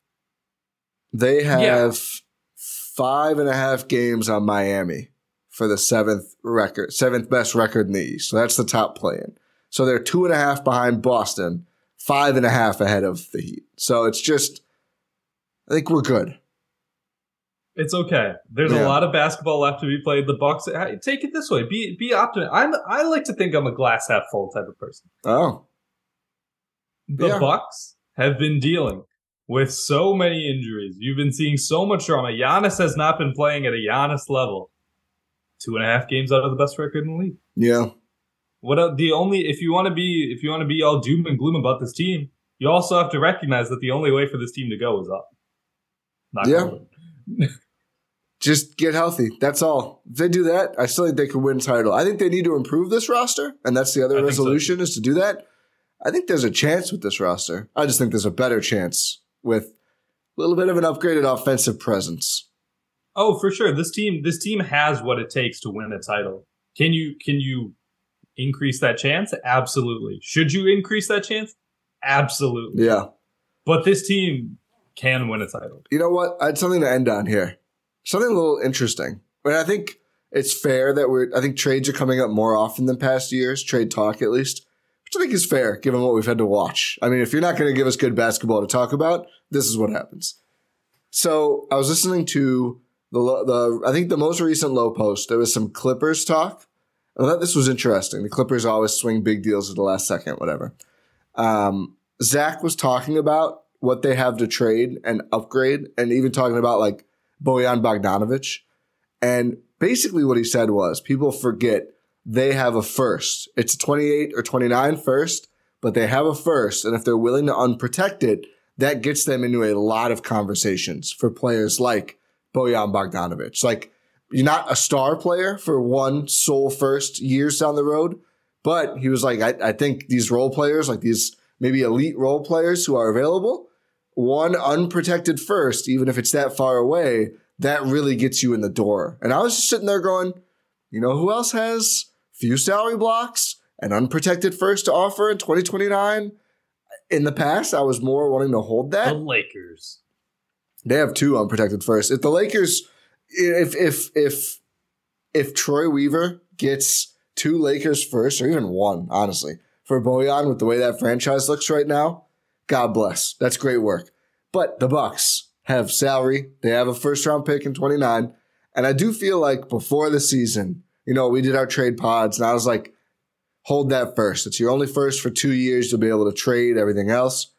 They have yeah. five and a half games on Miami for the seventh record, seventh best record in the East. So that's the top play-in. So they're two and a half behind Boston, five and a half ahead of the Heat. So it's just, I think we're good. It's okay. There's yeah. a lot of basketball left to be played. The Bucks take it this way. Be be optimistic. I'm I like to think I'm a glass half full type of person. Oh. The yeah. Bucks have been dealing with so many injuries. You've been seeing so much drama. Giannis has not been playing at a Giannis level. Two and a half games out of the best record in the league. Yeah. What the only if you want to be if you want to be all doom and gloom about this team, you also have to recognize that the only way for this team to go is up. Not yeah. just get healthy. That's all. If they do that, I still think they could win title. I think they need to improve this roster, and that's the other I resolution so. is to do that. I think there's a chance with this roster. I just think there's a better chance with a little bit of an upgraded offensive presence. Oh, for sure. This team this team has what it takes to win a title. Can you can you increase that chance? Absolutely. Should you increase that chance? Absolutely. Yeah. But this team can win a title. You know what? I had something to end on here something a little interesting. But I think it's fair that we're, I think trades are coming up more often than past years, trade talk at least, which I think is fair given what we've had to watch. I mean, if you're not going to give us good basketball to talk about, this is what happens. So I was listening to the, the I think the most recent low post, there was some Clippers talk. I thought this was interesting. The Clippers always swing big deals at the last second, whatever. Um, Zach was talking about what they have to trade and upgrade, and even talking about like Bojan Bogdanovic. And basically what he said was people forget they have a first. It's a 28 or 29 first, but they have a first. And if they're willing to unprotect it, that gets them into a lot of conversations for players like Bojan Bogdanovic. Like you're not a star player for one sole first years down the road, but he was like, I, I think these role players, like these maybe elite role players who are available, one unprotected first, even if it's that far away, that really gets you in the door. And I was just sitting there going, you know who else has few salary blocks an unprotected first to offer in 2029. In the past, I was more wanting to hold that. The. Lakers. They have two unprotected first. If the Lakers, if if if if Troy Weaver gets two Lakers first, or even one, honestly, for Bojan with the way that franchise looks right now, God bless. That's great work. But the Bucks have salary. They have a first round pick in 29. And I do feel like before the season, you know, we did our trade pods and I was like, hold that first. It's your only first for two years. You'll be able to trade everything else.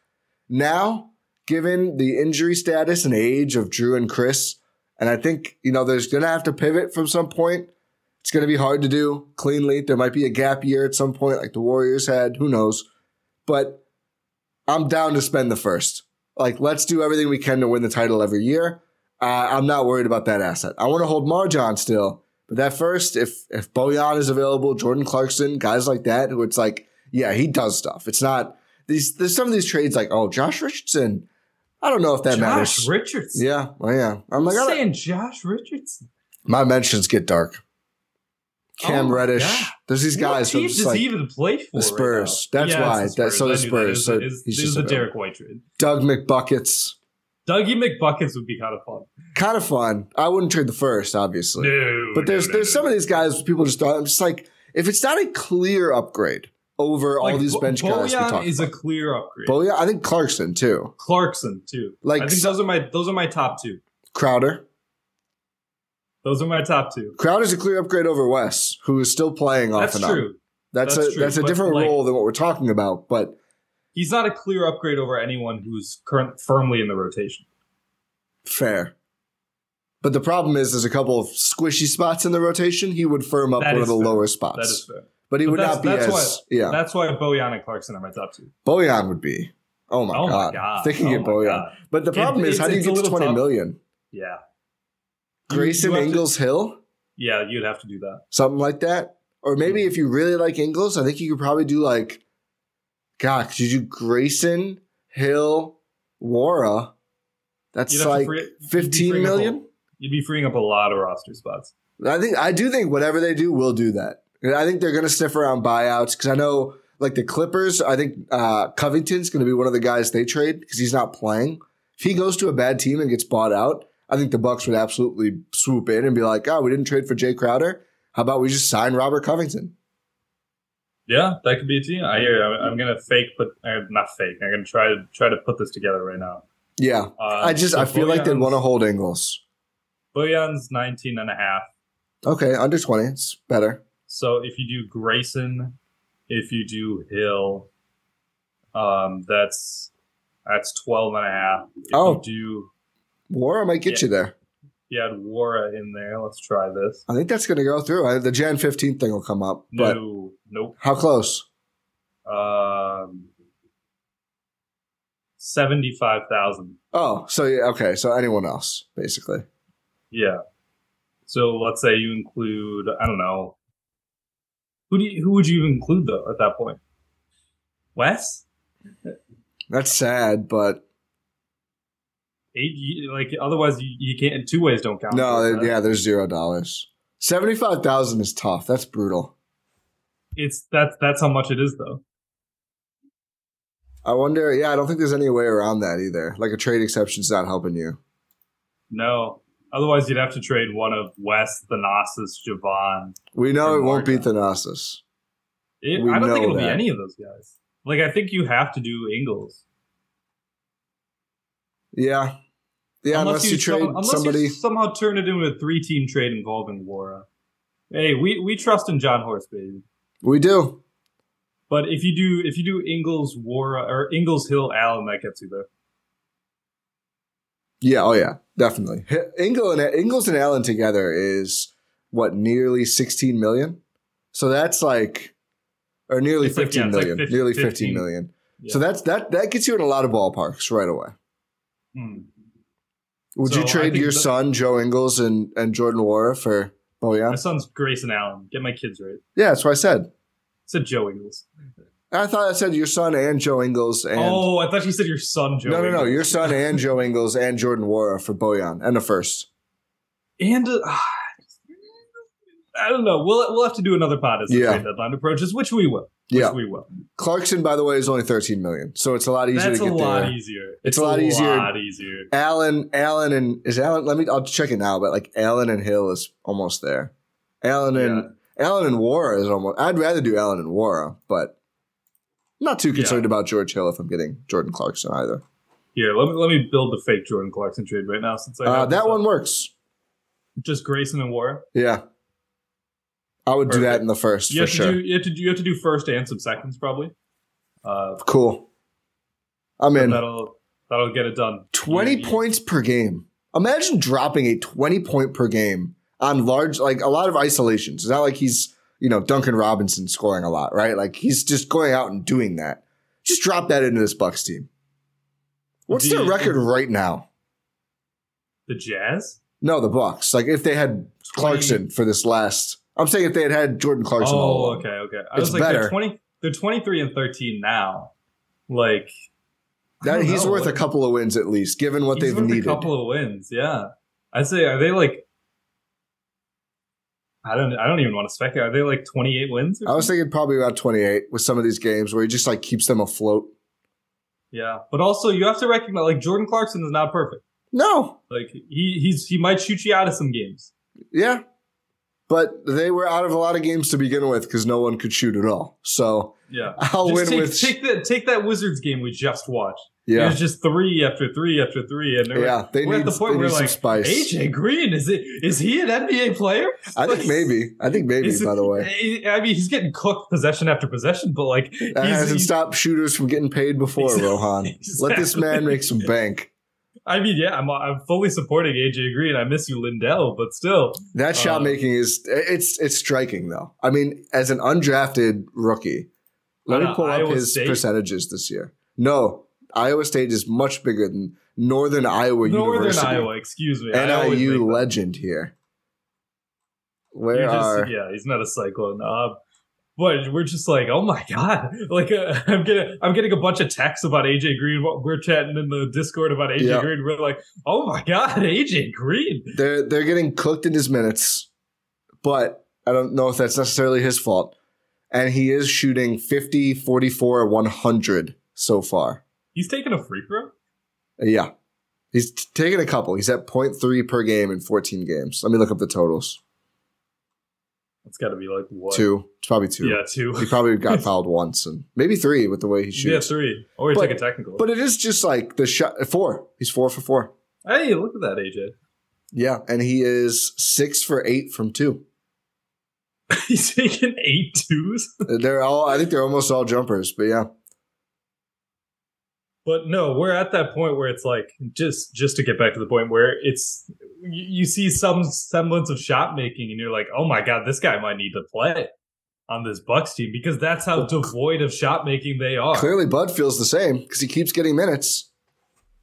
Now, given the injury status and age of Jrue and Khris, and I think, you know, there's going to have to pivot from some point. It's going to be hard to do cleanly. There might be a gap year at some point, like the Warriors had. Who knows? But I'm down to spend the first. Like, let's do everything we can to win the title every year. Uh, I'm not worried about that asset. I want to hold MarJon still, but that first, if if Bojan is available, Jordan Clarkson, guys like that, who it's like, yeah, he does stuff. It's not these. There's some of these trades like, oh, Josh Richardson. I don't know if that matters. Josh matters. Richardson. Yeah, well, yeah. I'm like, I'm saying Josh Richardson. my mentions get dark. Cam Oh Reddish. God. There's these guys. What team just does like he even play for? the Spurs. Right? That's Yeah, why. the That- so the I knew that. It was Spurs. So it's- he's This just is the available. Derrick White trade. Doug McBuckets. Dougie McBuckets would be kind of fun. Kind of fun. I wouldn't trade the first, obviously. No, But there's no, no, there's some of these guys people just thought I'm just like if it's not a clear upgrade over all Like, these Bo- bench guys we Bojan is about. a clear upgrade. Bojan, I think Clarkson too. Clarkson too. Like- I think those are my those are my top two. Crowder. Those are my top two. Crowder's a clear upgrade over Wes, who is still playing off That's and on. true. That's, That's a true, that's a different like- role than what we're talking about. But He's not a clear upgrade over anyone who's current firmly in the rotation. fair. But the problem is, there's a couple of squishy spots in the rotation. He would firm up That one of the fair. lower spots, is fair. but he But would not be that's as why- yeah. That's why Bojan and Clarkson are my top two. Bojan would be. Oh my oh god! my god! They can oh get Bojan. God. But the problem is, it's- how do you get to twenty tough. million? Yeah. Grayson you have to- Ingles Hill, yeah, you'd have to do that. something like that. Or maybe Hmm. if you really like Ingles, I think you could probably do like, God, could you do Grayson Hill Nwora? That's You'd like free- you'd be freeing up a- You'd be freeing up a lot of roster spots. I think I do think whatever they do will do that. I think they're going to sniff around buyouts because I know like the Clippers. I think uh, Covington's going to be one of the guys they trade because he's not playing. If he goes to a bad team and gets bought out, I think the Bucks would absolutely swoop in and be like, "Oh, we didn't trade for Jay Crowder. How about we just sign Robert Covington?" Yeah, that could be a team. I hear. you. I'm, gonna fake, but uh, not fake. I'm gonna try to try to put this together right now. Yeah, Uh, I just so I feel like they'd want to hold Ingles. Bojan's 19 and a half. Okay, under twenty, it's better. So if you do Grayson, if you do Hill, um, that's that's 12 and a half. If Oh. you do Nwora might get Yeah. you there. You had Nwora in there, let's try this. I think that's going to go through. I, the Jan 15th thing will come up, but No, nope. how close? Um, seventy-five thousand. Oh, so yeah, okay, so anyone else basically. Yeah. So let's say you include I don't know. Who do you, who would you include though at that point? Wes? That's sad, but Eight, like otherwise you, you can't. Two ways don't count. no, that. yeah, there's zero dollars. Seventy-five thousand is tough. That's brutal. It's that's that's how much it is though. I wonder. Yeah, I don't think there's any way around that either. Like a trade exception's not helping you. No. Otherwise, you'd have to trade one of Wes, Thanasis, Jevon. We know it won't be. Thanasis. It, I don't think it'll be any of those guys. Like I think you have to do Ingles. Yeah, yeah. Unless, you, trade some- unless somebody. you somehow turn it into a three-team trade involving Nwora. Hey, we we trust in Jon Horst, baby. we do. But if you do if you do Ingles, Nwora, or Ingles, Hill, Allen, that gets you there. Yeah. Oh yeah. Definitely. Ingle and Ingles and Allen together is what nearly sixteen million. So that's like, or nearly It's like- yeah, it's like million. 15 nearly 15. fifteen million. Yeah. So that's that. That gets you in a lot of ballparks right away. Hmm. Would So you trade your the- son Joe Ingles and, and Jordan Nwora for Bojan? My Bojan? son's Grayson Allen. Get my kids right. Yeah, that's what I said. I said Joe Ingles. I thought I said your son and Joe Ingles and oh, I thought you said your son Joe. no, no, no, Ingles. your son and Joe Ingles and Jordan Nwora for Bojan and the first. and uh, I don't know. We'll we'll have to do another pod as the Yeah. trade deadline approaches, which we will. which Yeah. we will. Clarkson, by the way, is only 13 million, so it's a lot easier That's to a get lot there. easier. It's a lot easier. lot easier. Allen, Allen, and is Allen? Let me. I'll check it now, but like Allen and Hill is almost there. Allen and Allen and Nwora is almost. I'd rather do Allen and Nwora, but I'm not too concerned about George Hill if I'm getting Jordan Clarkson either. Here, let me let me build the fake Jordan Clarkson trade right now since I Uh, that up. one works. just Grayson and Nwora. Yeah, I would do that in the first You for have to sure. do you have to do, you have to do first and some seconds probably. Uh, cool. I'm in. that'll that'll get it done. 20 You- points per game. Imagine dropping a 20 point per game on large, like a lot of isolations. It's not like he's, you know, Duncan Robinson scoring a lot, right? Like he's just going out and doing that. Just drop that into this Bucks team. What's their The- record right now? The Jazz. No, the Bucks. Like if they had 20 Clarkson for this last, I'm saying if they had had Jordan Clarkson. Oh, okay, okay. I It's was like, better. they're twenty. They're twenty three and thirteen now. Like That he's know. worth a couple of wins at least, given what He's they've worth needed. A couple of wins, yeah. I'd say are they like? I don't. I don't even want to speculate. Are they like twenty eight wins? Or I was thinking probably about 28 with some of these games where he just like keeps them afloat. Yeah, but also you have to recognize like Jordan Clarkson is not perfect. No, Like he he's he might shoot you out of some games. Yeah. But they were out of a lot of games to begin with because no one could shoot at all. So Yeah. I'll Just win take, with take that take that Wizards game we just watched. Yeah, It was just three after three after three, and they're- Yeah, they we're need- at the point where like spice. AJ Green is it is he an NBA player? I think maybe. I think maybe. Is it- by the way, I mean, he's getting cooked possession after possession, but like that he's, hasn't stopped shooters from getting paid before. Exactly. Rohan, let this man make some bank. I mean, yeah, I'm I'm fully supporting AJ Green. I miss you, Lindell, but still, That shot Uh, making is it's it's striking though. I mean, as an undrafted rookie, let me pull Iowa up his State? percentages this year. No, Iowa State is much bigger than Northern Iowa Northern University. Iowa, excuse me, NIU legend here. Where just- are yeah, he's not a cyclone. Uh, but we're just like, oh my god! Like uh, I'm getting, I'm getting a bunch of texts about AJ Green. We're chatting in the Discord about AJ. Green. We're like, oh my god, AJ Green. they're they're getting cooked in his minutes, but I don't know if that's necessarily his fault. And he is shooting 50, 44, 100 so far. He's taking a free throw. Uh, Yeah. He's t- taken a couple. He's at 0.3 per game in 14 games. Let me look up the totals. It's got to be like what? Two. It's probably two. Yeah, two. He probably got fouled once and maybe three with the way he shoots. Yeah, three. Or he But- took a technical. But it is just like the shot uh, four. He's four for four. hey, look at that, AJ. Yeah. And he is six for eight from two. He's taking eight twos. Uh, they're all, I think they're almost all jumpers, but yeah. But no, we're at that point where it's like just just to get back to the point where it's you, see some semblance of shot making and you're like, oh my god, this guy might need to play on this Bucks team because that's how devoid of shot making they are. Clearly, Bud feels the same because he keeps getting minutes.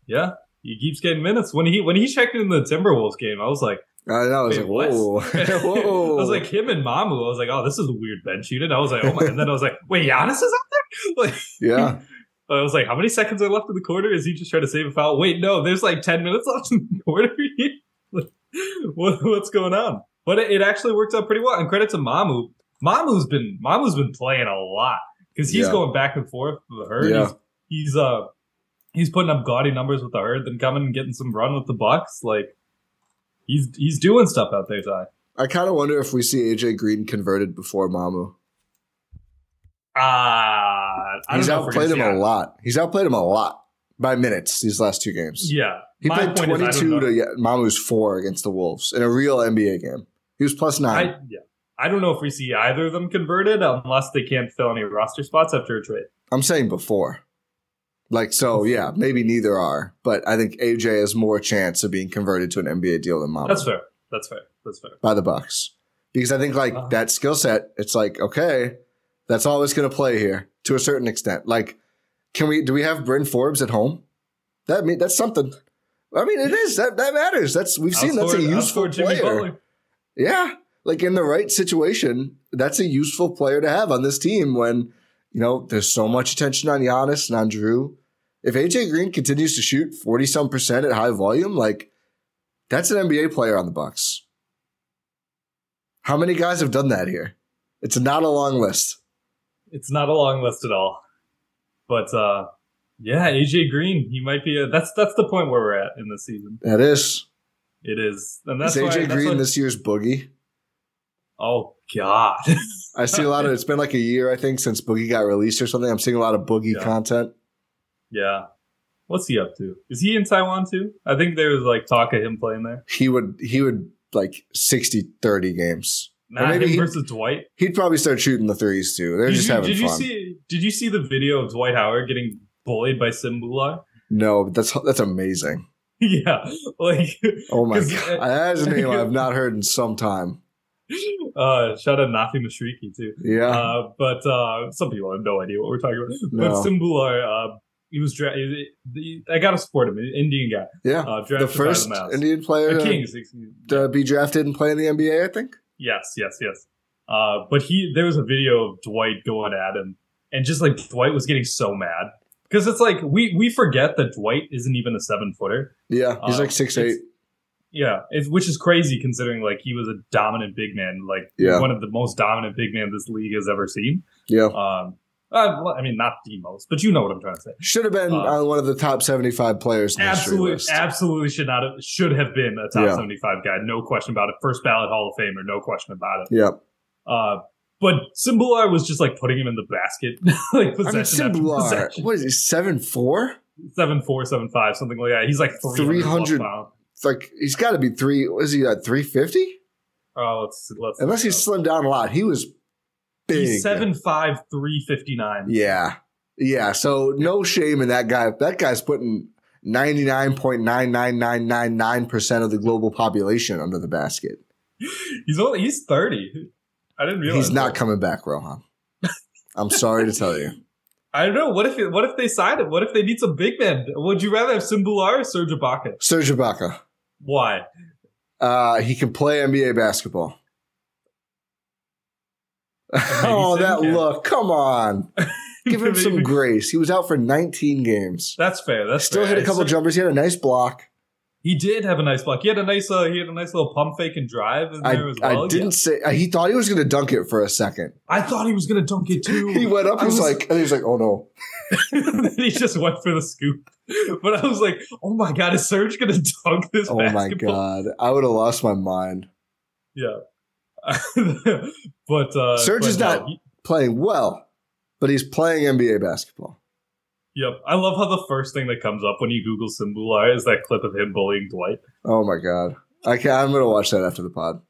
Yeah, he keeps getting minutes. When he when he checked in the Timberwolves game, I was like, I know. I was like, whoa. what? whoa. I was like him and Mamu. I was like, oh, this is a weird bench unit. I was like, oh my, and then I was like, wait, Giannis is out there. Like, yeah. I was like, how many seconds are left in the quarter? Is he just trying to save a foul? Wait, no, there's like 10 minutes left in the quarter. what, what's going on? But it, it actually worked out pretty well. And credit to Mamu. Mamu's been Mamu's been playing a lot because he's Yeah. going back and forth with the herd. Yeah. He's, he's uh he's putting up gaudy numbers with the herd, then coming and getting some run with the Bucks. Like he's he's doing stuff out there, Ty. I kind of wonder if we see AJ Green converted before Mamu. Ah, I He's don't know if we're outplayed him a lot. He's outplayed him a lot by minutes these last two games. Yeah, He My played point is, 22 to yeah, Mamu's four against the Wolves in a real NBA game. He was plus nine. I yeah. I don't know if we see either of them converted unless they can't fill any roster spots after a trade. I'm saying before. Like, so yeah, maybe neither are, but I think AJ has more chance of being converted to an NBA deal than Mamu. That's fair. That's fair. That's fair. by the Bucks because I think like Uh-huh. that skill set. It's like okay, that's all it's going to play here to a certain extent. Like, can we do we have Bryn Forbes at home? That mean that's something. I mean, it is that that matters. That's we've seen that's a useful player. Butler. Yeah, like in the right situation, that's a useful player to have on this team when you know there's so much attention on Giannis and on Jrue. If AJ Green continues to shoot forty some percent at high volume, like that's an NBA player on the Bucks. How many guys have done that here? It's not a long list. It's not a long list at all. But uh yeah, AJ Green, he might be a that's that's the point where we're at in the season. That is. It is. And that's is why, AJ that's Green why- this year's boogie? Oh god. I see a lot of it's been like a year, I think, since Boogie got released or something. I'm seeing a lot of Boogie Yeah. content. yeah. What's he up to? Is he in Taiwan too? I think there was like talk of him playing there. He would he would like 60 30 games. Or maybe versus Dwight. He'd probably start shooting the threes too. They're Did just you, having did you see did you see the video of Dwight Howard getting bullied by Sim Bhullar? no, but that's that's amazing. yeah. Like Oh my god. That is a name I've not heard in some time. uh shout out Nafi Mashriki too. Yeah. Uh, but uh, some people have no idea what we're talking about. No. But Sim Bhullar, uh, he was dra- he- he- I gotta support him, Indian guy. yeah. Uh, the first the Indian player Kings, to be drafted and play in the NBA, I think. Yes, yes, yes. Uh, but he, there was a video of Dwight going at him, and just like Dwight was getting so mad because it's like we we forget that Dwight isn't even a seven footer. Yeah. He's Uh, like six eight. Yeah, which is crazy considering like he was a dominant big man, like Yeah. one of the most dominant big men this league has ever seen. Yeah. Um, uh, well, I mean, not the most, but you know what I'm trying to say. Should have been uh, on one of the top seventy five players in Absolutely, absolutely should not have, should have been a top Yeah. 75 guy. No question about it. First ballot Hall of Famer, no question about it. Yeah. Uh, but Sim Bhullar was just like putting him in the basket, like I mean, possession after possession. what is he, seven four? Seven four, seven five, something like that. He's like 300. 300. pounds. It's like he's got to be three. What is he at three fifty? Oh, let's let's. Unless look he's it up. slimmed down a lot. He was big. He's seven five, three fifty nine. Yeah. Yeah. So no shame in that guy. That guy's putting 99.99999% of the global population under the basket. He's only he's thirty. I didn't realize He's not that. coming back, Rohan. I'm sorry to tell you. I don't know. What if what if they sign him? What if they need some big men? Would you rather have Sim Bhullar or Serge Ibaka? Serge Ibaka. Why? Uh, he can play NBA basketball. oh, that look. Come on. Give him some grace. He was out for 19 games. That's fair. That's Still fair. hit a couple jumpers. He had a nice block. He did have a nice block. He had a nice, uh, he had a nice little pump fake and drive in I, as well. I didn't say uh, he thought he was going to dunk it for a second. I thought he was gonna dunk it too. He went up. He was was- like, and he was like, "Oh no!" he just went for the scoop. But I was like, oh my god, is Serge gonna dunk this? Oh my god! I would have lost my mind. Yeah. but uh, Serge but is not- he- Playing well, but he's playing NBA basketball. Yep. I love how the first thing that comes up when you Google Sim Bhullar is that clip of him bullying Dwight. Oh my god! I can I'm gonna watch that after the pod.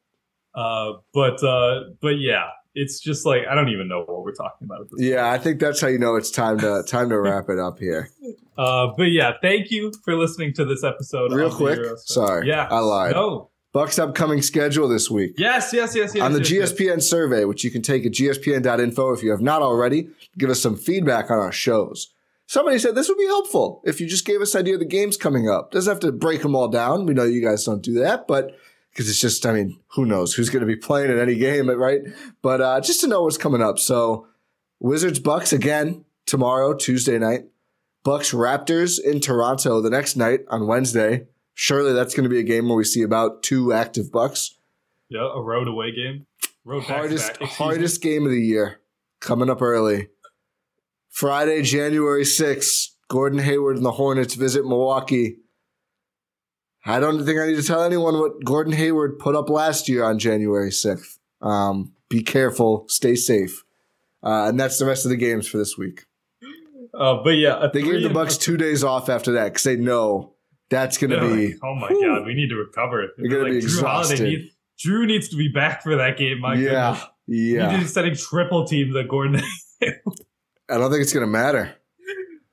Uh, but uh, but yeah, it's just like I don't even know what we're talking about. At this Yeah, I think that's how you know it's time to time to wrap it up here. Uh, but yeah, thank you for listening to this episode. Real quick, sorry, yeah, I lied. No, Bucks upcoming schedule this week. yes, yes, yes, yes. on the yes, yes. GSPN survey, which you can take at gspn.info if you have not already, give us some feedback on our shows. Somebody said this would be helpful if you just gave us idea of the games coming up. Doesn't have to break them all down. We know you guys don't do that, but because it's just, I mean, who knows who's going to be playing at any game, right? But uh, just to know what's coming up. So, Wizards Bucks again tomorrow, Tuesday night. Bucks Raptors in Toronto the next night on Wednesday. Surely that's going to be a game where we see about two active Bucks. Yeah, a road away game. Road hardest me. hardest game of the year coming up early. Friday, January 6th, Gordon Hayward and the Hornets visit Milwaukee. I don't think I need to tell anyone what Gordon Hayward put up last year on January 6th. Um, be careful, stay safe. Uh, and that's the rest of the games for this week. Uh, but yeah, They gave the Bucks two days off after that because they know that's going to They're be. like, oh my Whew. god, we need to recover. They're gonna be Jrue Holiday exhausted. Drew needs to be back for that game. My yeah, goodness. Yeah. is setting triple teams at Gordon. I don't think it's going to matter.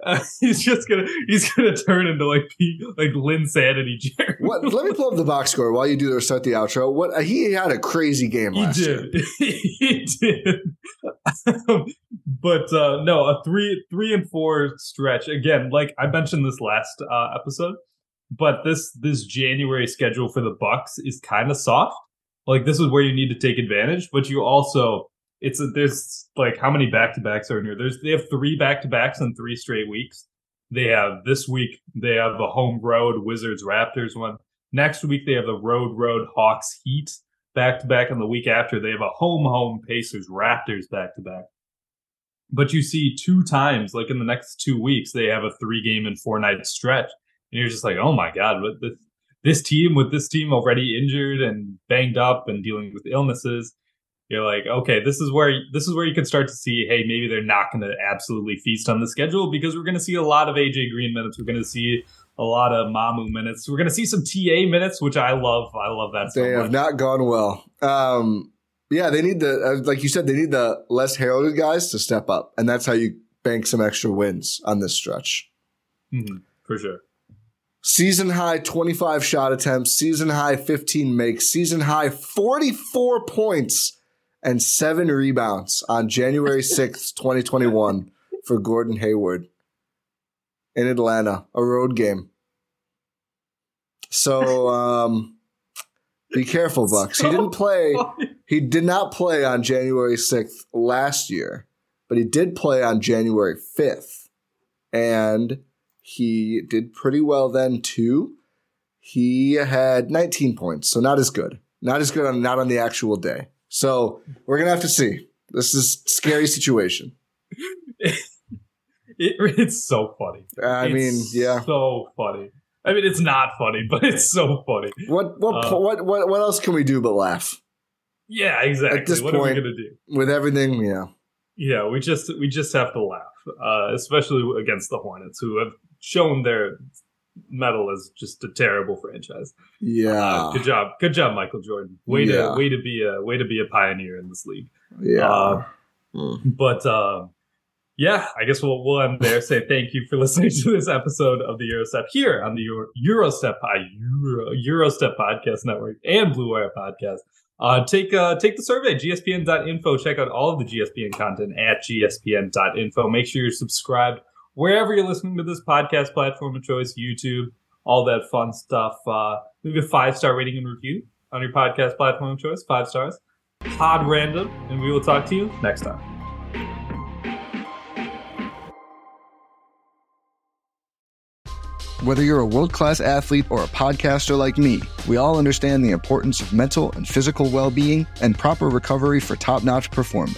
Uh, he's just gonna he's gonna turn into like P, like Lynn Sanity Jerry. What? Let me pull up the box score while you do the start the outro. What? uh, He had a crazy game He last year. did. he did. but uh, no, a three three and four stretch again. Like I mentioned this last uh, episode, but this this January schedule for the Bucks is kind of soft. Like this is where you need to take advantage, but you also it's a, there's like how many back to backs are in here? There's they have three back to backs in three straight weeks. They have this week they have the home road Wizards Raptors one. Next week they have the road road Hawks Heat back to back, and the week after they have a home home Pacers Raptors back to back. but you see two times, like in the next two weeks, they have a three game and four night stretch, and you're just like, oh my god, what this this team with this team already injured and banged up and dealing with illnesses. You're like, okay, this is where this is where you can start to see, hey, maybe they're not going to absolutely feast on the schedule because we're going to see a lot of AJ Green minutes. We're going to see a lot of Mamu minutes. We're going to see some TA minutes, which I love. I love that. So they much. have not gone well. Um, yeah, they need the uh, like you said, they need the less heralded guys to step up, and that's how you bank some extra wins on this stretch. Mm-hmm, for sure. Season high 25 shot attempts, season high 15 makes, season high 44 points and seven rebounds on January 6th, 2021 for Gordon Hayward in Atlanta, a road game. So um, be careful, Bucks. He didn't play. He did not play on January 6th last year, but he did play on January 5th. And he did pretty well then too. He had 19 points, so not as good. Not as good on not on the actual day. So we're gonna have to see. This is scary situation. it, it's so funny. I it's mean, yeah, so funny. I mean, it's not funny, but it's so funny. What what uh, what what what else can we do but laugh? Yeah, exactly. At this what point, are we gonna do with everything? Yeah, yeah. We just we just have to laugh, uh, especially against the Hornets, who have shown their mettle as just a terrible franchise. Yeah. Uh, good job. Good job, Michael Jordan. Way yeah. to way to be a way to be a pioneer in this league. Yeah. Uh, mm. But uh, yeah, I guess we'll we'll end there. Say thank you for listening to this episode of the Eurostep here on the Euro, Eurostep Euro, Eurostep Podcast Network and Blue Wire Podcast. Uh, take uh, take the survey, gspn.info. Check out all of the GSPN content at gspn.info. Make sure you're subscribed wherever you're listening to this podcast platform of choice, YouTube, all that fun stuff. Uh, leave a five star rating and review on your podcast platform of choice, five stars. Pod random, and we will talk to you next time. Whether you're a world class athlete or a podcaster like me, we all understand the importance of mental and physical well being and proper recovery for top notch performance.